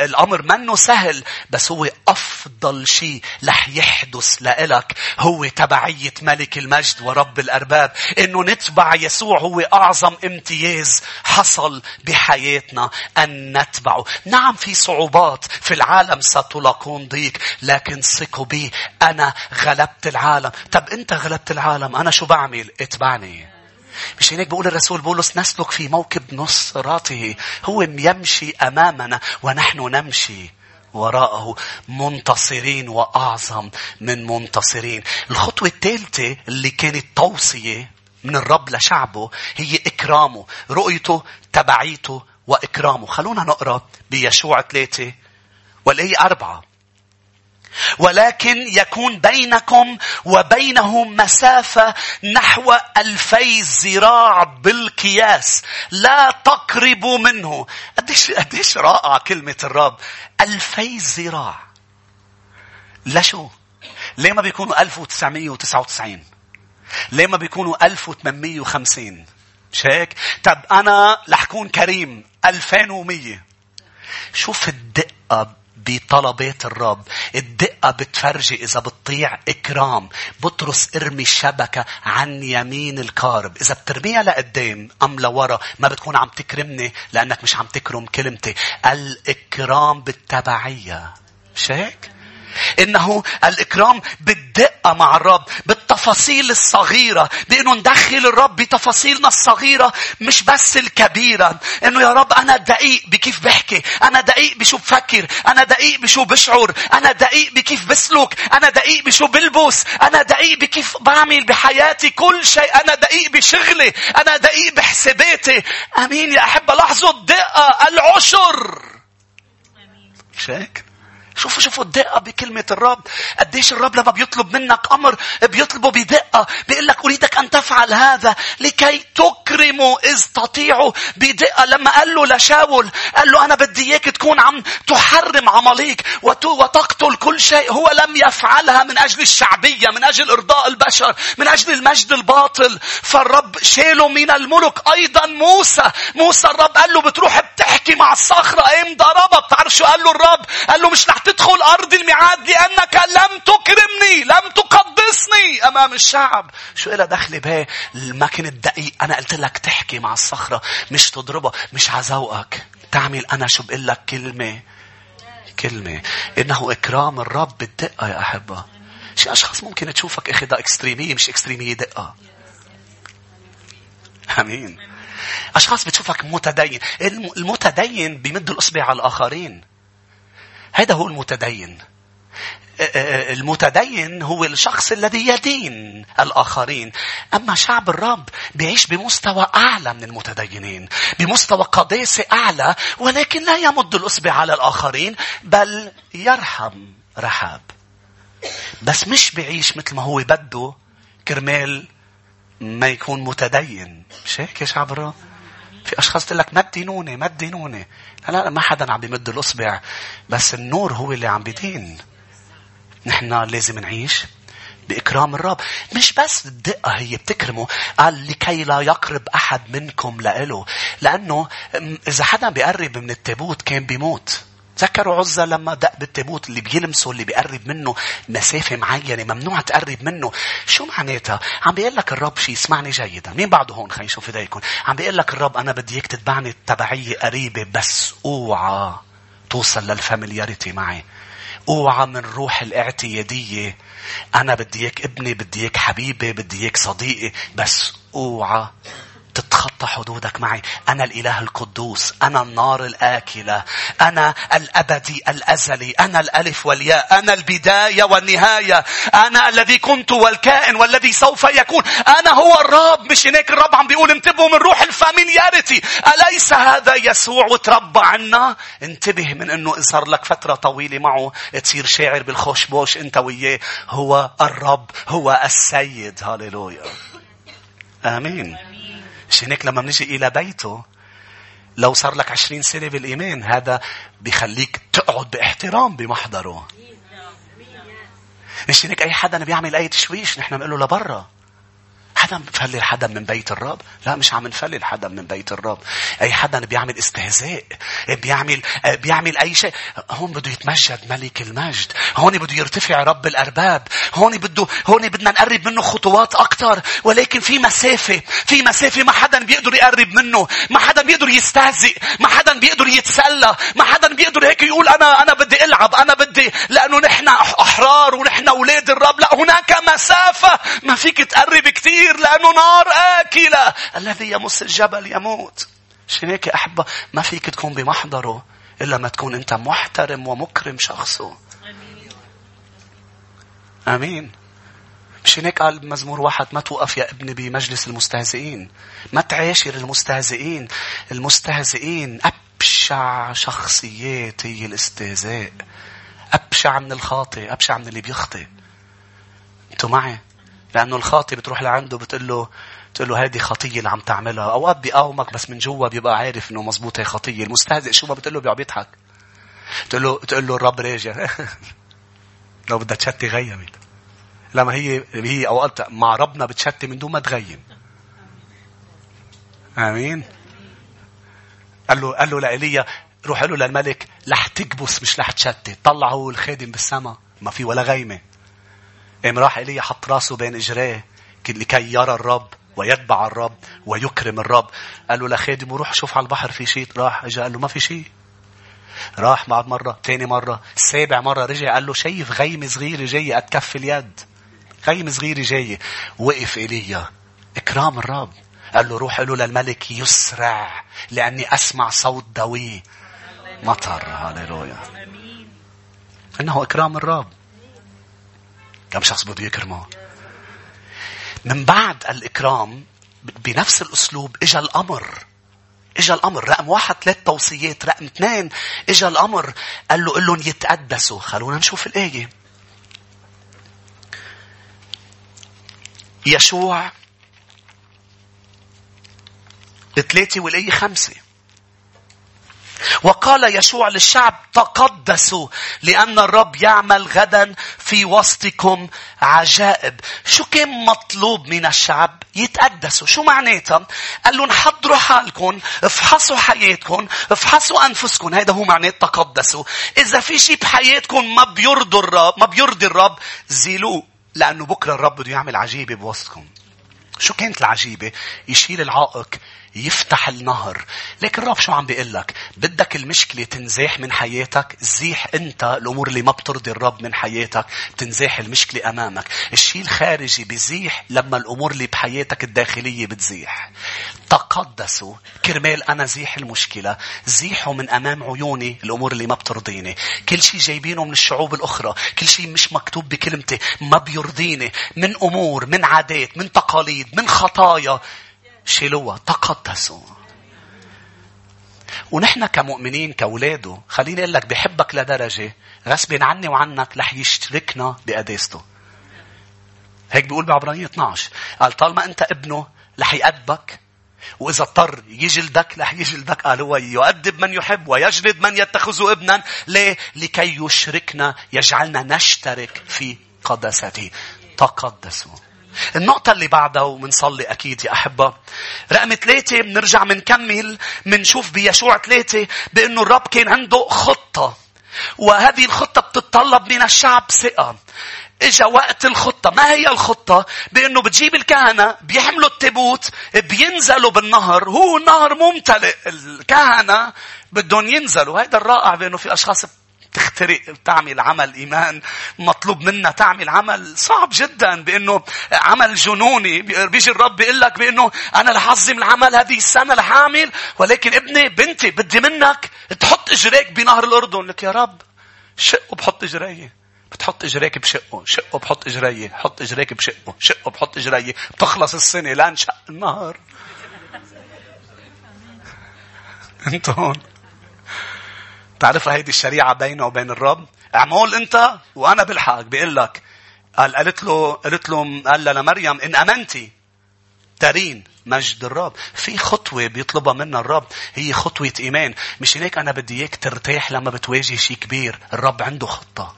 الأمر منه سهل. بس هو أفضل شيء رح يحدث لإلك هو تبعية ملك المجد ورب الأرباب. إنه نتبع يسوع هو أعظم امتياز حصل بحياتنا أن نتبعه. نعم في صعوبات في العالم ستلاقون ضيق. لكن ثقوا بي أنا غلبت العالم. طب أنت غلبت العالم. أنا شو بعمل؟ اتبعني. مش هيك بقول الرسول بولس نسلك في موكب نصراته. هو يمشي أمامنا ونحن نمشي وراءه. منتصرين وأعظم من منتصرين. الخطوة الثالثة اللي كانت توصية من الرب لشعبه هي إكرامه رؤيته تبعيته وإكرامه. خلونا نقرأ بيشوع ثلاثة والآية أربعة. ولكن يكون بينكم وبينه مسافة نحو ألفي ذراع بالقياس. لا تقربوا منه. قديش, قديش رائع كلمة الرب. ألفي ذراع لا شو؟ ليه ما بيكونوا 1999 ليه ما بيكونوا 1850 مش هيك؟ طب أنا رح كون كريم 2100 شوف الدقة بطلبات الرب. الدقة بتفرجي إذا بتطيع إكرام. بطرس ارمي الشبكة عن يمين الكارب. إذا بترميها لقدام أم لورا ما بتكون عم تكرمني لأنك مش عم تكرم كلمتي. الإكرام بالتبعية. مش هيك؟ إنه الإكرام بالدقة مع الرب بالتفاصيل الصغيرة بأنه ندخل الرب بتفاصيلنا الصغيرة مش بس الكبيرة. إنه يا رب أنا دقيق بكيف بحكي أنا دقيق بشو بفكر أنا دقيق بشو بشعر أنا دقيق بكيف بسلك أنا دقيق بشو بلبس أنا دقيق بكيف بعمل بحياتي كل شيء أنا دقيق بشغلي أنا دقيق بحساباتي أمين يا أحبة لاحظوا الدقة العشر. هيك؟ شوفوا شوفوا الدقة بكلمة الرب. قديش الرب لما بيطلب منك أمر بيطلبه بدقة. بيقول لك أريدك أن تفعل هذا لكي تكرموا إذ تطيعوا بدقة. لما قال له لشاول قال له أنا بدي إياك تكون عم تحرم عمليك وتقتل كل شيء. هو لم يفعلها من أجل الشعبية من أجل إرضاء البشر من أجل المجد الباطل. فالرب شاله من الملك. أيضا موسى موسى الرب قال له بتروح بتحكي مع الصخرة قام ضربها بتعرف شو قال له الرب قال له مش رح تدخل أرض الميعاد لأنك لم تكرمني لم تقدسني أمام الشعب. شو إلها دخل بها المكن الدقيق. أنا قلت لك تحكي مع الصخرة مش تضربها مش عزوقك. تعمل أنا شو بقول لك كلمة. كلمة. إنه إكرام الرب بالدقة يا أحبة. شي أشخاص ممكن تشوفك أخذها إكستريمية مش إكستريمية دقة. أمين. أشخاص بتشوفك متدين. المتدين بيمد الأصبع على الآخرين. هذا هو المتدين المتدين هو الشخص الذي يدين الآخرين. أما شعب الرب بيعيش بمستوى أعلى من المتدينين. بمستوى قداسة أعلى ولكن لا يمد الأصبع على الآخرين بل يرحم رحاب. بس مش بيعيش مثل ما هو بده كرمال ما يكون متدين. مش هيك يا شعب الرب؟ في أشخاص تقول لك ما تدينوني ما تدينوني. لا لا ما حدا عم بيمد الأصبع. بس النور هو اللي عم بيدين. نحن لازم نعيش بإكرام الرب. مش بس الدقة هي بتكرمه. قال لكي لا يقرب أحد منكم لإله. لأنه إذا حدا بيقرب من التابوت كان بيموت. تذكروا عزة لما دق بالتابوت اللي بيلمسه اللي بيقرب منه مسافة معينة ممنوع تقرب منه. شو معناتها؟ عم بيقول لك الرب شيء اسمعني جيدا. مين بعده هون؟ خلينا نشوف إيديكم. عم بيقول لك الرب أنا بدي إياك تتبعني التبعية قريبة بس أوعى توصل لل familiarity معي. أوعى من روح الاعتيادية. أنا بدي إياك ابني بدي إياك حبيبي بدي إياك صديقي بس أوعى تتخطى حدودك معي. أنا الإله القدوس. أنا النار الآكلة. أنا الأبدي الأزلي. أنا الألف والياء. أنا البداية والنهاية. أنا الذي كنت والكائن والذي سوف يكون. أنا هو الرب. مش هناك الرب عم بيقول انتبهوا من روح ال familiarity. أليس هذا يسوع؟ وتربى عنا. انتبه من أنه إن صار لك فترة طويلة معه تصير شاعر بالخوشبوش أنت وياه. هو الرب. هو السيد. هاليلويا آمين. مش هيك لما بنجي إلى بيته لو صار لك عشرين سنة بالإيمان هذا بيخليك تقعد باحترام بمحضره. مش هيك أي حدا بيعمل أي تشويش نحن بنقول له لبرا. حدا بفلل حدا من بيت الرب؟ لا مش عم نفلل حدا من بيت الرب. أي حدا بيعمل استهزاء بيعمل بيعمل أي شيء. هون بده يتمجد ملك المجد. هون بده يرتفع رب الأرباب. هون بده هون بدنا نقرب منه خطوات أكثر ولكن في مسافة في مسافة ما حدا بيقدر يقرب منه. ما حدا بيقدر يستهزئ. ما حدا بيقدر يتسلى. ما حدا بيقدر هيك يقول أنا أنا بدي ألعب. أنا بدي لأنه نحن أحرار ونحن أولاد الرب. مسافة. ما فيك تقرب كثير لأنه نار آكلة. الذي يمس الجبل يموت. عشان هيك أحبة؟ ما فيك تكون بمحضره إلا ما تكون أنت محترم ومكرم شخصه. آمين. مش هيك قال بمزمور واحد؟ ما توقف يا ابني بمجلس المستهزئين. ما تعاشر المستهزئين المستهزئين أبشع شخصيات هي الاستهزاء. أبشع من الخاطئ أبشع من اللي بيخطئ. أنتوا معي؟ لأنه الخاطئ بتروح لعنده بتقول له تقول له هذه خطية اللي عم تعملها. أوقات بيقاومك بس من جوا بيبقى عارف إنه مزبوط هي خطية. المستهزئ شو ما بتقول له بيقعد يضحك. تقول له تقول له الرب راجع لو بدها تشتي غيمت. لما هي هي أوقات مع ربنا بتشتي من دون ما تغيم. آمين. قال له قال له لإيليا روح له للملك رح تكبس مش رح تشتي. طلع هو الخادم بالسما. ما في ولا غيمة. قام راح ايليا حط راسه بين إجريه لكي يرى الرب ويتبع الرب ويكرم الرب. قال له لخادمه روح شوف على البحر في شيء. راح اجى قال له ما في شيء. راح بعد مرة ثاني مرة سابع مرة رجع قال له شايف غيمة صغيرة جاية قد كف اليد. غيمة صغيرة جاية. وقف إيليا إكرام الرب. قال له روح له للملك يسرع لأني أسمع صوت دوي مطر. هاليلويا إنه إكرام الرب. كم شخص بده يكرمه. من بعد الإكرام بنفس الأسلوب إجا الأمر. إجا الأمر. رقم واحد ثلاث توصيات. رقم اثنين إجا الأمر. قال له قل لهم يتقدسوا. خلونا نشوف الآية. يشوع ثلاثة والآية خمسة. وقال يشوع للشعب تقدسوا لأن الرب يعمل غدا في وسطكم عجائب. شو كان مطلوب من الشعب؟ يتقدسوا. شو معناتها قال لهم حضروا حالكم افحصوا حياتكم افحصوا أنفسكم. هذا هو معنات تقدسوا. إذا في شيء بحياتكم ما بيرضي الرب ما بيرضي الرب زيلوه لأنه بكرة الرب بده يعمل عجيبة بوسطكم. شو كانت العجيبة؟ يشيل العائق يفتح النهر. لكن الرب شو عم بيقول لك؟ بدك المشكلة تنزاح من حياتك زيح انت الأمور اللي ما بترضي الرب من حياتك تنزاح المشكلة أمامك. الشيء الخارجي بزيح لما الأمور اللي بحياتك الداخلية بتزيح. تقدسوا كرمال أنا زيح المشكلة زيحوا من أمام عيوني الأمور اللي ما بترضيني. كل شيء جايبينه من الشعوب الأخرى كل شيء مش مكتوب بكلمتي ما بيرضيني. من أمور من عادات من تقاليد من خطايا. شيلوها تقدسوا ونحن كمؤمنين كأولاده خليني أقول لك بحبك لدرجة غصب عني وعنك رح يشتركنا بقداسته. هيك بيقول بعبرانية 12 قال طالما أنت ابنه رح يأدبك وإذا اضطر يجلدك رح يجلدك قال هو يؤدب من يحب ويجلد من يتخذه ابنا. ليه؟ لكي يشركنا يجعلنا نشترك في قداسته. تقدسوا النقطة اللي بعدها ومنصلي أكيد يا أحبة. رقم ثلاثة بنرجع منكمل منشوف بيشوع ثلاثة بأنه الرب كان عنده خطة. وهذه الخطة بتتطلب من الشعب ثقة. إجا وقت الخطة ما هي الخطة بأنه بتجيب الكهنة بيحملوا التابوت بينزلوا بالنهر هو النهر ممتلئ الكهنة بدهم ينزلوا هذا الرائع بأنه في أشخاص تخترق تعمل عمل إيمان مطلوب منا تعمل عمل صعب جدا بأنه عمل جنوني بيجي الرب بيقول لك بأنه أنا رح أعظم العمل هذه السنة رح أعمل ولكن ابني بنتي بدي منك تحط إجريك بنهر الأردن. لك يا رب شق وبحط إجريه بتحط إجريك بشقه شقه بحط اجريه حط إجريك بشقه شقه بحط اجريه بتخلص السنة لا انشق النهر. انت هون. تعرف هيدي الشريعة بينه وبين الرب؟ اعمل أنت وأنا بالحق بيقول لك قال قالت له قالت له قال لمريم إن امنتي ترين مجد الرب. في خطوة بيطلبها منا الرب هي خطوة إيمان. مش هيك أنا بدي إياك ترتاح لما بتواجه شيء كبير. الرب عنده خطة.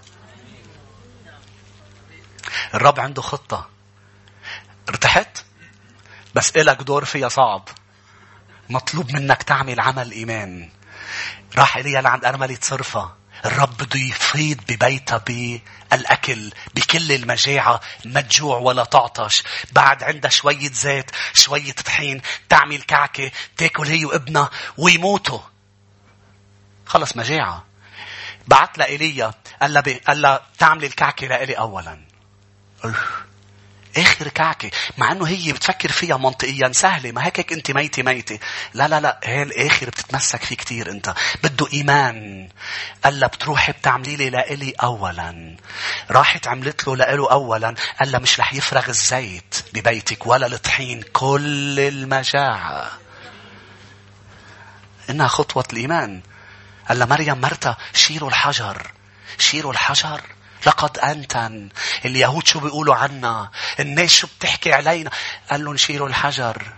الرب عنده خطة. ارتحت؟ بس إلك دور فيها صعب. مطلوب منك تعمل عمل إيمان. راح إليها لعند أرملة صرفة. الرب بده يفيض ببيتها بالأكل بكل المجاعة ما تجوع ولا تعطش. بعد عندها شوية زيت شوية طحين تعمل كعكة تاكل هي وابنها ويموتوا. خلص مجاعة. بعت لها إيليا قال لها, تعمل الكعكة لإلي أولا. أوه. آخر كعكة مع أنه هي بتفكر فيها منطقيا سهلة ما هيك أنت ميتة ميتة. لا لا لا هي الآخر بتتمسك فيه كتير أنت. بده إيمان. قال لها بتروحي بتعملي لي لإلي أولا. راحت عملت له لإله أولا. قال لها مش رح يفرغ الزيت ببيتك ولا الطحين كل المجاعة. إنها خطوة الإيمان. قال لها مريم مرتا شيلوا الحجر. شيروا الحجر. لقد أنتن اليهود شو بيقولوا عنا؟ الناس شو بتحكي علينا؟ قال له نشيروا الحجر.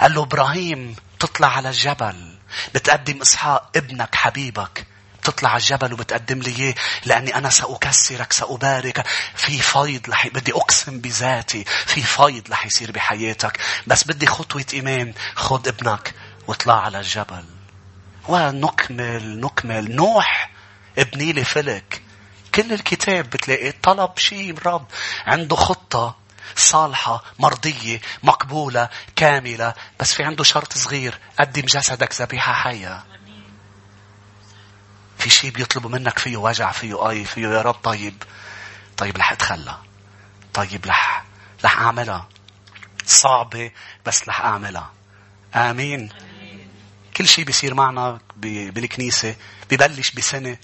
قال له إبراهيم تطلع على الجبل. بتقدم إسحاق ابنك حبيبك. تطلع على الجبل وبتقدم لي إياه. لأني أنا سأكسرك سأبارك. في فيض رح بدي أقسم بذاتي. في فيض رح يصير بحياتك. بس بدي خطوة إيمان. خذ ابنك واطلع على الجبل. ونكمل نكمل. نوح ابني لي فلك. كل الكتاب بتلاقي طلب شيء من رب. عنده خطة صالحة مرضية مقبولة كاملة. بس في عنده شرط صغير. قدم جسدك ذبيحة حية. في شيء بيطلبوا منك فيه وجع فيه اي فيه يا رب. طيب. طيب رح اتخلى. طيب رح رح اعملها. صعبة بس رح اعملها. آمين. كل شيء بيصير معنا بالكنيسة. ببلش بسنة.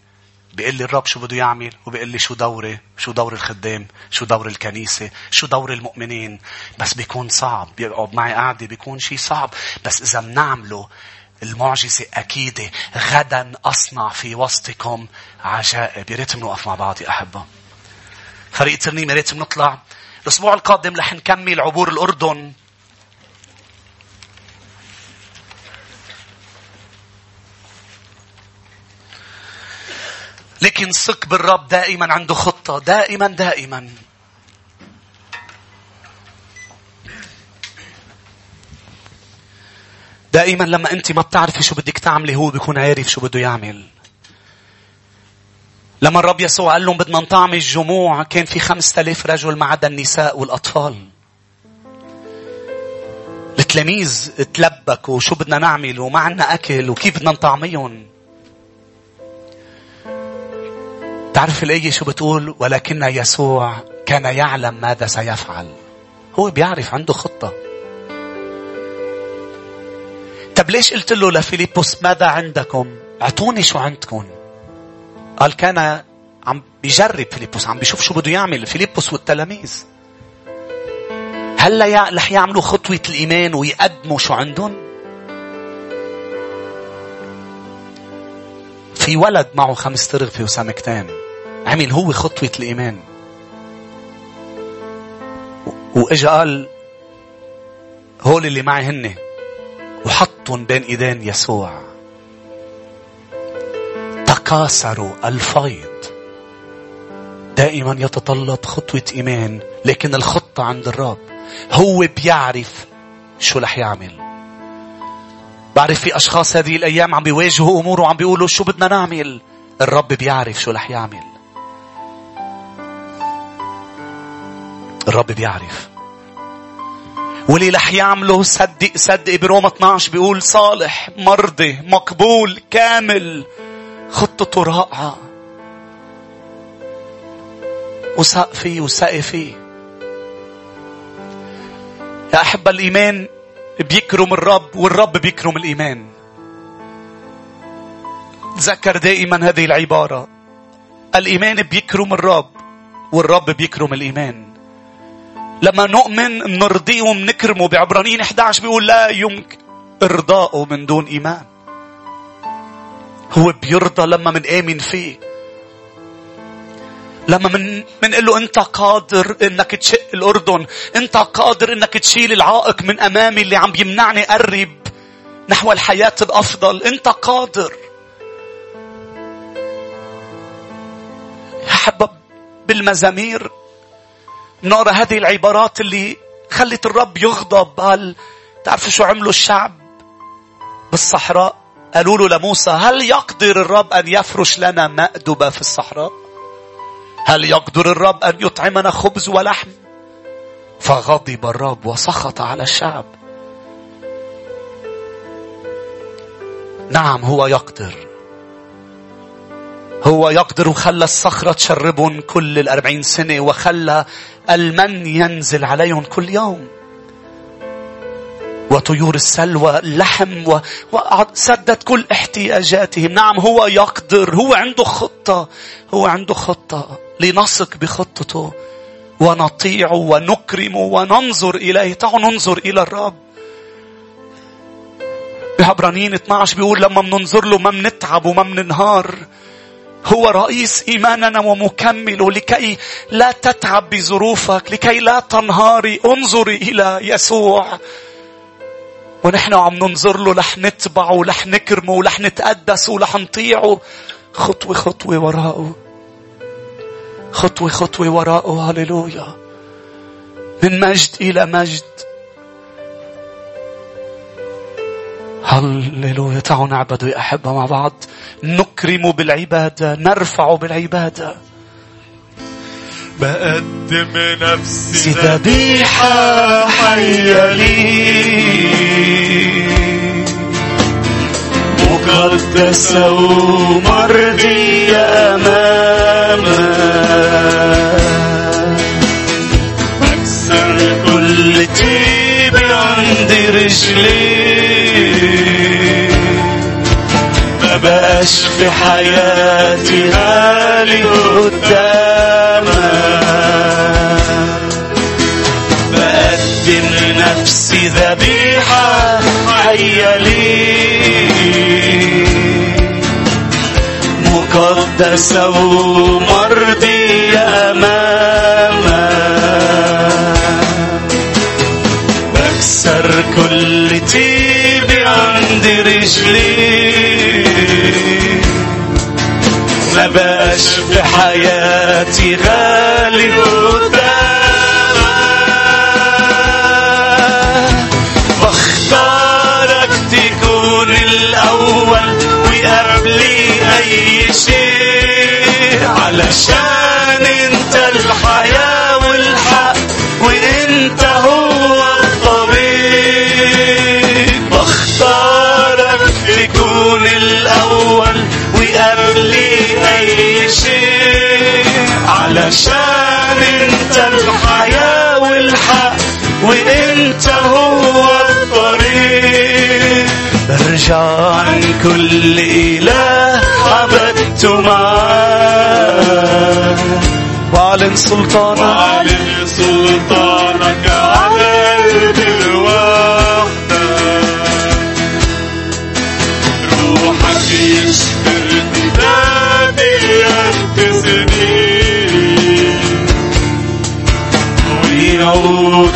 بيقول لي الرب شو بده يعمل؟ وبيقول لي شو دوري؟ شو دور الخدام؟ شو دور الكنيسة؟ شو دور المؤمنين؟ بس بيكون صعب. بيقعد معي قاعدة بيكون شيء صعب. بس إذا بنعمله المعجزة أكيدة. غدا أصنع في وسطكم عجائب. يا ريت بنوقف مع بعض يا أحبة. فريق ترنيم يا ريت بنطلع الأسبوع القادم رح نكمل عبور الأردن. لكن ثق بالرب دائما عنده خطة دائما دائما. دائما لما أنت ما بتعرفي شو بدك تعملي هو بيكون عارف شو بده يعمل. لما الرب يسوع قال لهم بدنا نطعم الجموع كان في خمسة آلاف رجل ما عدا النساء والأطفال. التلاميذ تلبكوا شو بدنا نعمل وما عنا أكل وكيف بدنا نطعميهم؟ تعرف الآية شو بتقول ولكن يسوع كان يعلم ماذا سيفعل هو بيعرف عنده خطة. طب ليش قلت له لفيليبوس ماذا عندكم؟ أعطوني شو عندكم. قال كان عم بيجرب فيليبوس عم بيشوف شو بده يعمل فيليبوس والتلاميذ. هلا رح يعملوا خطوة الإيمان ويقدموا شو عندهم؟ في ولد معه خمس ترغفة وسمكتين عمل هو خطوة الإيمان. وإجا قال هول اللي معي هن وحطهم بين إيدين يسوع. تكاثروا الفيض. دائما يتطلب خطوة إيمان لكن الخطة عند الرب. هو بيعرف شو رح يعمل. بعرف في أشخاص هذه الأيام عم بيواجهوا أمور وعم بيقولوا شو بدنا نعمل. الرب بيعرف شو رح يعمل. الرب بيعرف. واللي رح يعمله صدق صدق بروما 12 بيقول صالح مرضي مقبول كامل خطته رائعة. وسقي فيه يا أحبة الإيمان بيكرم الرب والرب بيكرم الإيمان. تذكر دائما هذه العبارة. الإيمان بيكرم الرب والرب بيكرم الإيمان. لما نؤمن نرضيه ونكرمه بعبرانيين 11 بيقول لا يمكن. إرضائه من دون إيمان. هو بيرضى لما منآمن فيه. لما من منقول له أنت قادر إنك تشق الأردن أنت قادر إنك تشيل العائق من أمامي اللي عم يمنعني قرب نحو الحياة الأفضل. أنت قادر. يا حبب بالمزامير. نقرا هذه العبارات اللي خلت الرب يغضب. قال تعرفوا شو عملوا الشعب بالصحراء؟ قالوا له لموسى هل يقدر الرب أن يفرش لنا مأدبة في الصحراء؟ هل يقدر الرب أن يطعمنا خبز ولحم؟ فغضب الرب وسخط على الشعب. نعم هو يقدر. هو يقدر وخلى الصخرة تشربهم كل الأربعين سنة وخلى المن ينزل عليهم كل يوم. وطيور السلوى اللحم وسدد كل احتياجاتهم. نعم هو يقدر. هو عنده خطة. هو عنده خطة. لنثق بخطته. ونطيعه ونكرمه وننظر إليه. تعالوا ننظر إلى الرب. بعبرانيين 12 بيقول لما مننظر له ما منتعب وما مننهار هو رئيس إيماننا ومكمل لكي لا تتعب بظروفك لكي لا تنهاري. انظري إلى يسوع. ونحن عم ننظر له رح نتبعه ورح نكرمه ورح نتقدس ورح نطيعه. خطوة خطوة وراءه. خطوة خطوة وراءه. هللويا. من مجد إلى مجد. هللويا. تعالوا نعبد يا أحبة مع بعض. نكرم بالعبادة نرفع بالعبادة بقدم نفسي ذبيحة حية لي. مقدسة ومرضية أمامك. أكسر كل تيب عند رجلي. بقاش في حياتي غالي قدامك بقدم نفسي ذبيحة حية مقدسة ومرضية أمامك بكسر كل تيب عند رجلي. ما في حياتي غالي قدامك بختارك تكون الأول وقبلي أي شيء. علشان أنت الحياة علشان انت الحياة والحق وانت هو الطريق. برجع عن كل إله عبدت معاه واعلن سلطانك. وأعلن سلطانك.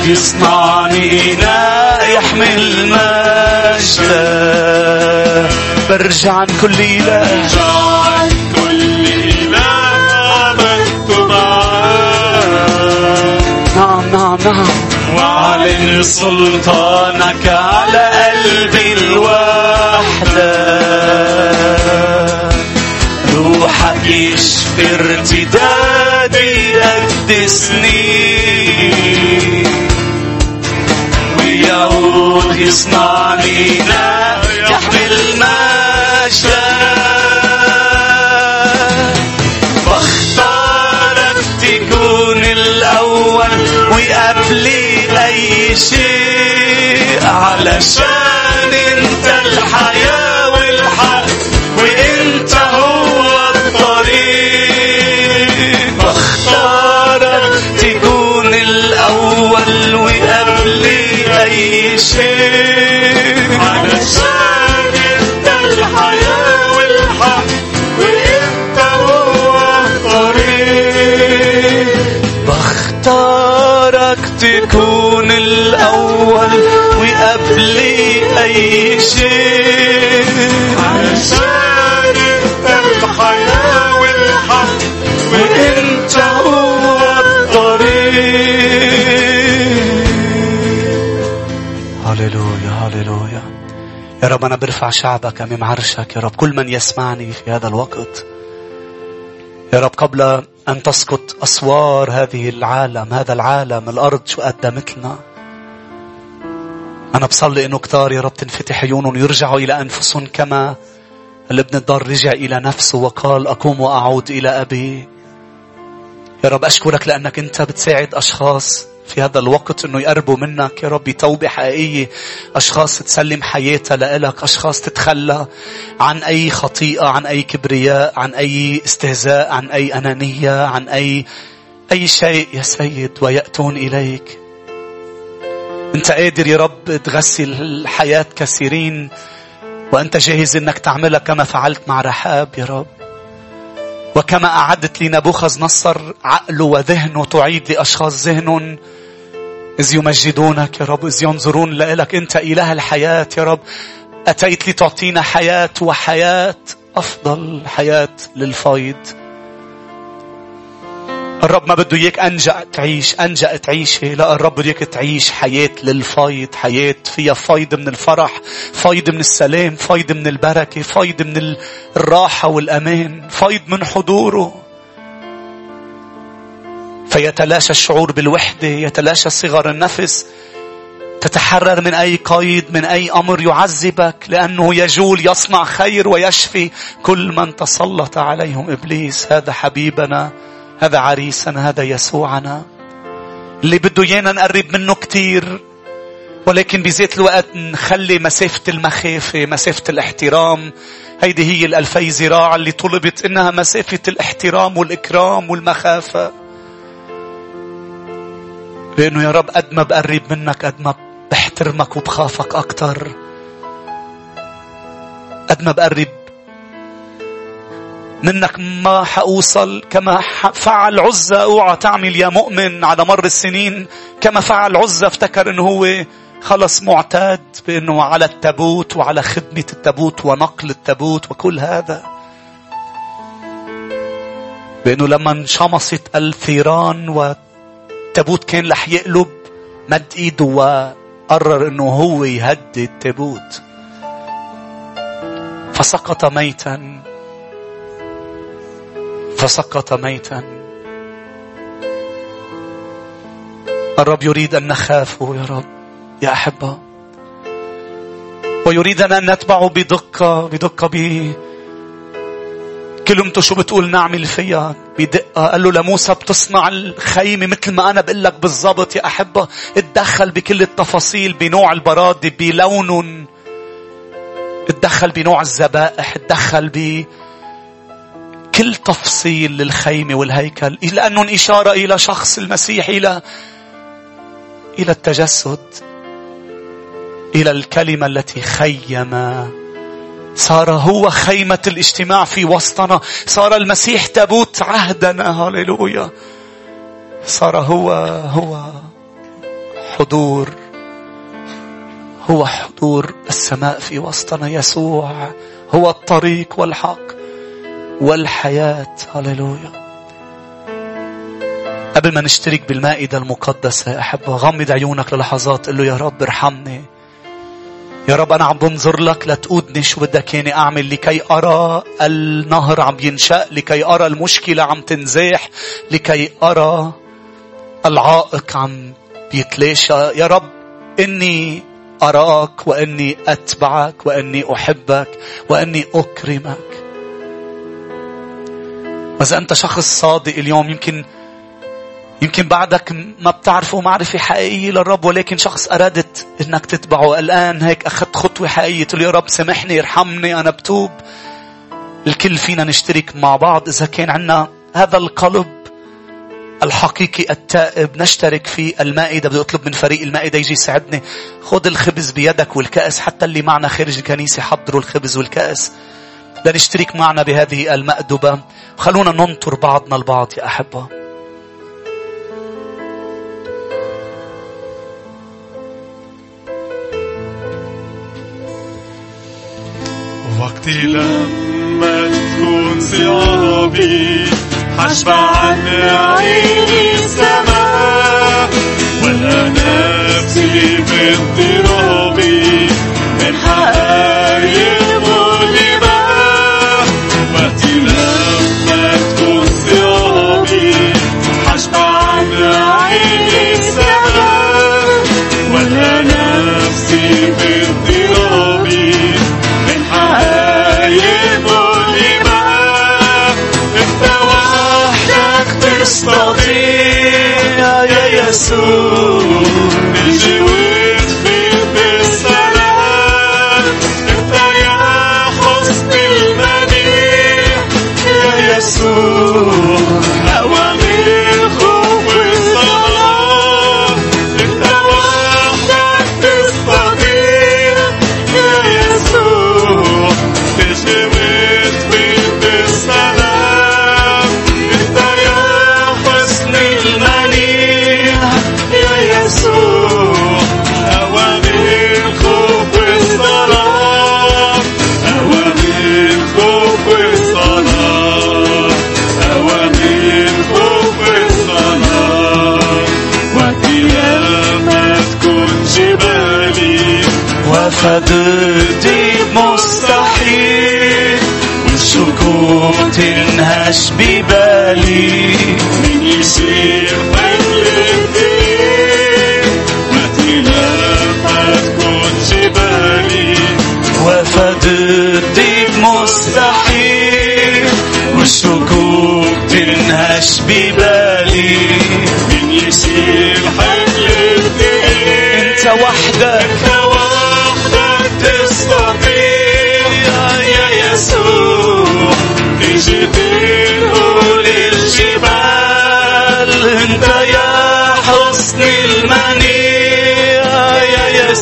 يصنعني إناء يحمل مجدا برجع عن كل إله. رجعت كل إله معاه نعم نعم نعم. واعلن سلطانك على قلبي الوحدة. روحك يشفي ارتدادي قدسني. يصنعني لا يحمل مجدا بختارك تكون الأول وقبلي أي شيء علشان أنت الحياة والحق. الحياة والحق وانت هو الطريق هللويا هللويا. يا رب أنا برفع شعبك أمام عرشك يا رب. كل من يسمعني في هذا الوقت. يا رب قبل أن تسقط أسوار هذه العالم هذا العالم الأرض شو قدمت لنا أنا بصلي إنه كتار يا رب تنفتح عيونهم يرجعوا إلى أنفسهم كما الابن الضال رجع إلى نفسه وقال أقوم وأعود إلى أبي. يا رب أشكرك لأنك أنت بتساعد أشخاص في هذا الوقت أنه يقربوا منك. يا رب بتوبة حقيقية أشخاص تسلم حياتها لإلك. أشخاص تتخلى عن أي خطيئة عن أي كبرياء عن أي استهزاء عن أي أنانية عن أي أي شيء. يا سيد ويأتون إليك. أنت قادر يا رب تغسل حياة كثيرين وأنت جاهز أنك تعملها كما فعلت مع رحاب يا رب. وكما أعدت لنبوخذ نصر عقله وذهنه تعيد لأشخاص ذهنهم. إذ يمجدونك يا رب إذ ينظرون لك أنت إله الحياة يا رب. أتيت لتعطينا حياة وحياة أفضل حياة للفايض. الرب ما بده إياك أنجأ تعيش أنجأ تعيش. لا الرب بده إياك تعيش حياة للفيض حياة فيها فيض من الفرح فيض من السلام فيض من البركة فيض من الراحة والأمان فيض من حضوره. فيتلاشى الشعور بالوحدة يتلاشى صغر النفس. تتحرر من أي قيد من أي أمر يعذبك لأنه يجول يصنع خير ويشفي كل من تسلط عليهم. إبليس هذا حبيبنا. هذا عريسنا هذا يسوعنا. اللي بده إيانا نقرب منه كتير. ولكن بذات الوقت نخلي مسافة المخافة مسافة الاحترام. هيدي هي الألفي زراعة اللي طلبت إنها مسافة الاحترام والإكرام والمخافة. لأنه يا رب قد ما بقرب منك قد ما بحترمك وبخافك أكتر. قد ما بقرب منك ما حأوصل كما فعل عزة أوعى تعمل يا مؤمن على مر السنين. كما فعل عزة افتكر إنه هو خلص معتاد بإنه على التابوت وعلى خدمة التابوت ونقل التابوت وكل هذا. بإنه لما انشمصت الثيران والتابوت كان رح يقلب مد إيده وقرر إنه هو يهدي التابوت. فسقط ميتا. فسقط ميتا. الرب يريد أن نخافه يا رب يا أحبة. ويريد أن نتبعه بدقة بدقة ب كلمته شو بتقول نعمل فيها بدقة. قال له لموسى بتصنع الخيمة مثل ما أنا بقول لك بالضبط يا أحبة. اتدخل بكل التفاصيل بنوع البرادة بلون. اتدخل بنوع الذبائح اتدخل ب كل تفصيل للخيمة والهيكل لأنه إشارة إلى شخص المسيح إلى إلى التجسد إلى الكلمة التي خيم. صار هو خيمة الاجتماع في وسطنا. صار المسيح تابوت عهدنا. هللويا صار هو هو حضور هو حضور السماء في وسطنا يسوع. هو الطريق والحق. والحياة. هللويا. قبل ما نشترك بالمائدة المقدسة أحب غمض عيونك للحظات قل له يا رب ارحمني. يا رب أنا عم بنظر لك لتقودني شو بدك ياني أعمل لكي أرى النهر عم ينشأ لكي أرى المشكلة عم تنزاح لكي أرى العائق عم بيتلاشى يا رب إني أراك وإني أتبعك وإني أحبك وإني أكرمك. وإذا أنت شخص صادق اليوم يمكن يمكن بعدك ما بتعرفه معرفة حقيقية للرب ولكن شخص أرادت إنك تتبعه. الآن هيك أخذت خطوة حقيقية تقول يا رب سامحني ارحمني أنا بتوب. الكل فينا نشترك مع بعض إذا كان عنا هذا القلب الحقيقي التائب نشترك في المائدة. بدي أطلب من فريق المائدة يجي يساعدني. خذ الخبز بيدك والكأس حتى اللي معنا خارج الكنيسة حضروا الخبز والكأس. لنشترك معنا بهذه المأدبة. خلونا ننطر بعضنا البعض يا أحبة. وقتي لما تكون صعابي حشبع عن عيني السماء ولا نفسي في هترضي مستحيل. والشكوك تنهش ببالي مين يصير بلدي ما جبالي مستحيل. والشكوك تنهش ببالي مين يصير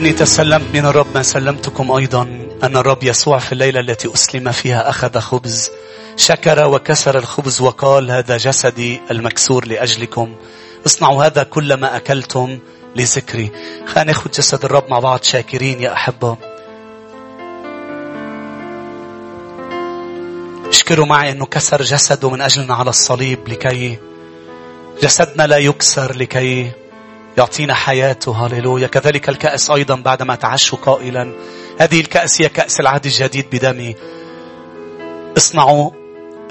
لأني تسلمت من الرب ما سلمتكم أيضا. أن الرب يسوع في الليلة التي أسلم فيها أخذ خبز شكر وكسر الخبز وقال هذا جسدي المكسور لأجلكم. اصنعوا هذا كلما أكلتم لذكري. خلينا ناخذ جسد الرب مع بعض شاكرين يا أحبة. اشكروا معي أنه كسر جسده من أجلنا على الصليب لكي جسدنا لا يكسر لكي يعطينا حياته. هللويا. كذلك الكأس أيضا بعدما تعشوا قائلا. هذه الكأس هي كأس العهد الجديد بدمي. اصنعوا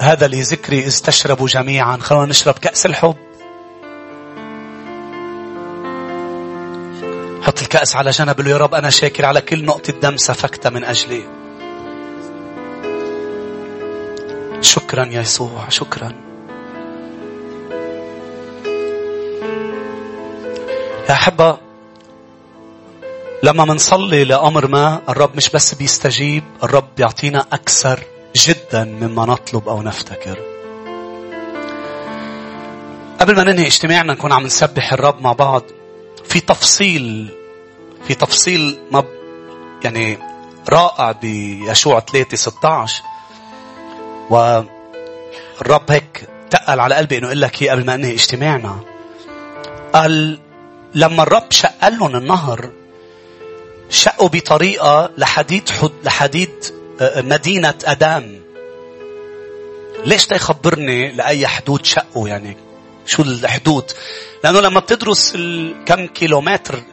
هذا لذكري إذ تشربوا جميعا. خلونا نشرب كأس الحب. حط الكأس على جنب. يا رب أنا شاكر على كل نقطة دم سفكتها من أجلي. شكرا يا يسوع. شكرا. يا أحبة لما منصلي لأمر ما الرب مش بس بيستجيب الرب بيعطينا أكثر جدا مما نطلب أو نفتكر. قبل ما ننهي اجتماعنا نكون عم نسبح الرب مع بعض في تفصيل في تفصيل ما يعني رائع بيشوع 3 16 والرب هيك تقل على قلبي إنه أقول لك اياه قبل ما انهي اجتماعنا. قال لما الرب شق لهم النهر شقوا بطريقة لحديد حد لحديد مدينة أدام ليش تيخبرني لأي حدود شقوا يعني؟ شو الحدود؟ لأنه لما بتدرس كم كيلومتر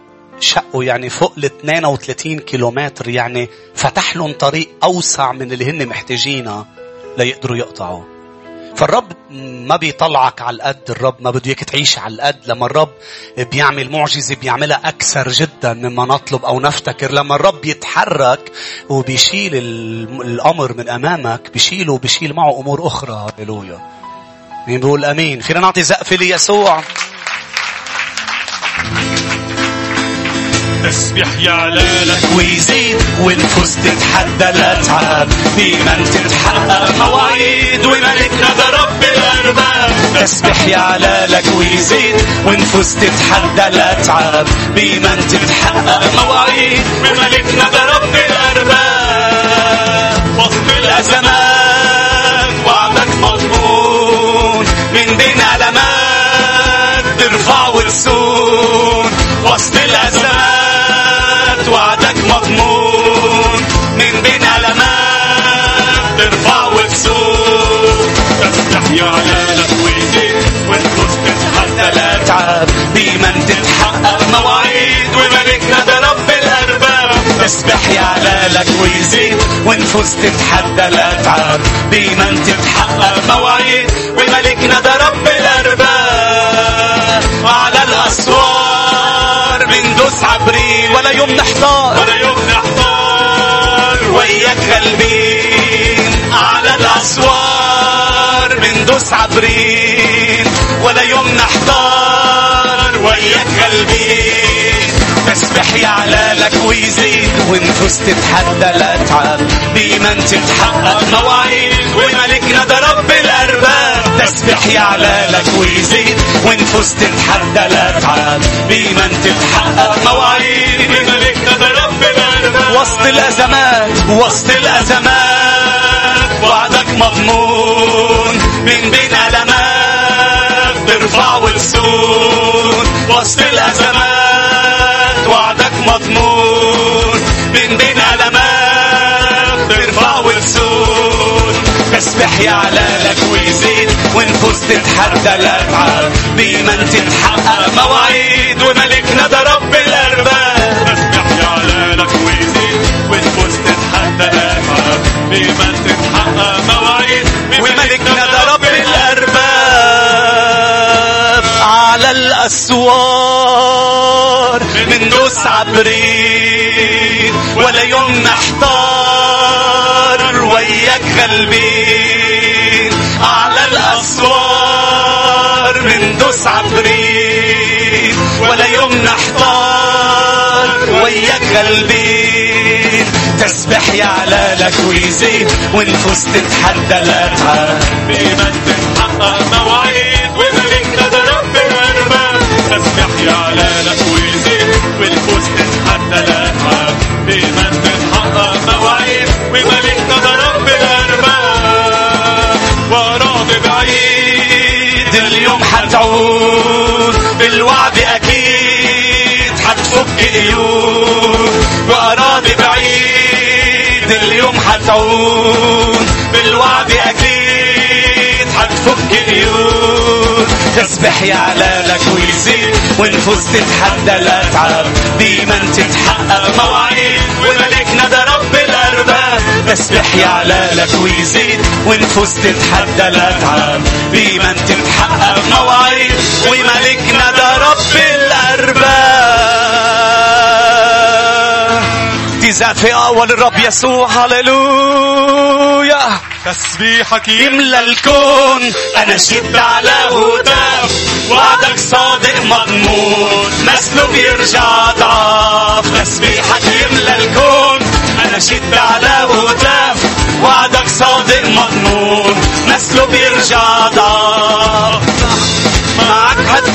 شقوا يعني فوق ال 32 كيلومتر يعني فتح لهم طريق أوسع من اللي هن محتاجينها ليقدروا يقطعوا فالرب ما بيطلعك على القد الرب ما بده اياك تعيش على القد. لما الرب بيعمل معجزة بيعملها أكثر جدا مما نطلب أو نفتكر. لما الرب يتحرك وبيشيل الأمر من أمامك بيشيله وبيشيل معه أمور أخرى. هللويا. مين بيقول أمين؟ فينا نعطي زقفة ليسوع تسبح يعلالك ويزيد والنفوس تتحدى الأتعاب بمن تتحقق مواعيد وملكنا ده رب الأرباب. تسبح يعلالك ويزيد ونفوس تتحدى الأتعاب بمن تتحقق مواعيد وملكنا ده رب الأرباب. وسط الأزمات وعدك مضمون. من بين علامات ترفع وتسون تسبح يعلالك ويزيد والنفوس تتحدى الأتعاب بمن تتحقق مواعيد وملكنا ده رب الأرباب. تسبح يعلالك ويزيد ونفوس تتحدى الأتعاب بمن تتحقق مواعيد وملكنا ده رب الأرباب. وعلى الأسوار بندوس عبريل. ولا يوم نحتار ولا يوم نحتار وياك غالبين على الأسوار بندوس عبرين ولا يوم نحتار وياك غالبين تسبح يعلالك ويزيد ونفوس تتحدى الأتعاب بمن تتحقق مواعيد وملكنا ده رب الأرباب. تسبح يعلالك ويزيد ونفوس تتحدى الأتعاب بمن تتحقق مواعيد وملكنا ده رب وسط الأزمات وسط الأزمات وعدك مضمون. من بين ألمات ترفع وتسود وسط الأزمات وعدك مضمون. من بين ألمات ترفع وتسود تسبح يعلى لك ويزيد ونفوس تتحدى الأتعاب بإيمان تتحقق مواعيد وملكنا ده رب الأرباب. تسبح يعلى لك ويزيد ونفوس تتحدى الأتعاب بمن تتحقق مواعيد وملكنا الأسوار من دوس عبرين ولا يوم نحتار وياك غالبين على الأسوار من دوس عبرين ولا يوم نحتار وياك غالبين تسبح يعلى لك ويزيد ونفوس تتحدى الأتعاب بمن تتحقق مواعيد ونفوس تتحدى الأتعاب بمن تتحقق مواعيد وملكنا ده رب الأرباب وراضي بعيد اليوم حتعود بالوعد أكيد حتفك قيود وأراضي بعيد اليوم. حتعود بالوعد أكيد حتفك قيود تسبح يعلى لك ويزيد ونفوس تتحدى الأتعاب بإيمان تتحقق مواعيد وملكنا ده رب الأرباب. تسبح يعلى لك ويزيد ونفوس تتحدى الأتعاب بإيمان تتحقق مواعيد وملكنا ده رب الأرباب تزعفي أول الرب يسوع هللويا تسبيحك يملى الكون أنا شد على هداف وعدك صادق مضمون. مسلوب يرجع ضعف. تسبيحك يملى الكون أنا شد على هداف وعدك صادق مضمون. مسلوب يرجع ضعف.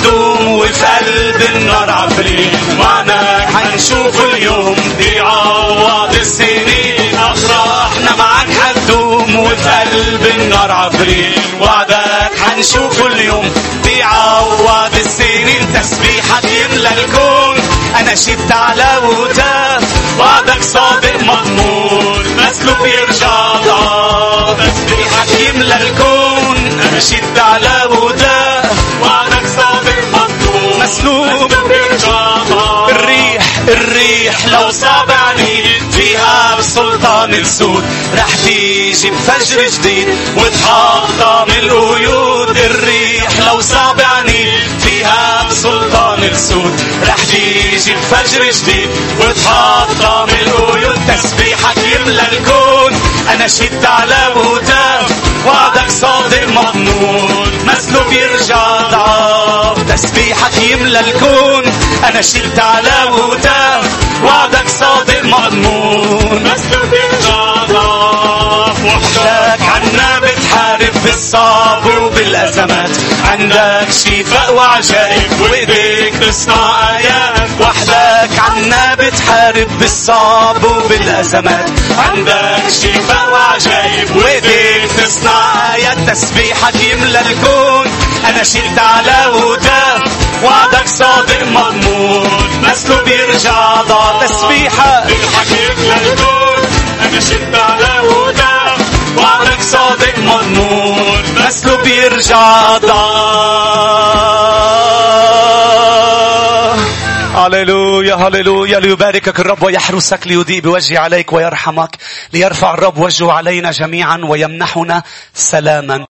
معك هتدوم وفي قلب النار عفرين معنا حنشوف اليوم بيعوض السنين. أفراحنا معك هتدوم وفي قلب النار عفرين وعدك حنشوف اليوم بيعوض السنين. تسبيحك يملى الكون. أنا شد على وتاف وعدك صادق مضمون. مسلوب يرجع ضعف تسبيحك يملى الكون. أنا شد على مضمون مسلوب الريح الريح لو صعب عنيد فيها بسلطان السود. رح تيجي بفجر جديد وتحطم القيود. الريح لو صعب عنيد فيها بسلطان السود. رح تيجي بفجر جديد وتحطم القيود. تسبيحك يملى الكون. أنا شد على وتاف وعدك صادق مضمون مسلوب يرجع ضعف تسبيحك يملى الكون أنا شد على وتاف وعدك صادق مضمون. مسلوب يرجع ضعف وحدك عنا بتحارب بالصعب وبالأزمات. عندك شفاء وعجائب. وايديك تصنع آيات. وحدك عنا بتحارب بالصعب وبالأزمات. عندك شفاء وعجائب. وايديك تصنع آيات. تسبيحك يملى الكون. أنا شد على وتاف وعدك صادق مضمون مسلوب يرجع ضاع. تسبيحك تسبيحك يملى الكون. أنا شد على هداك وعدك صادق مضمون مسلوب يرجع ضاع هللويا هللويا ليباركك الرب ويحرسك ليضيء بوجهه عليك ويرحمك ليرفع الرب وجهه علينا جميعا ويمنحنا سلاما.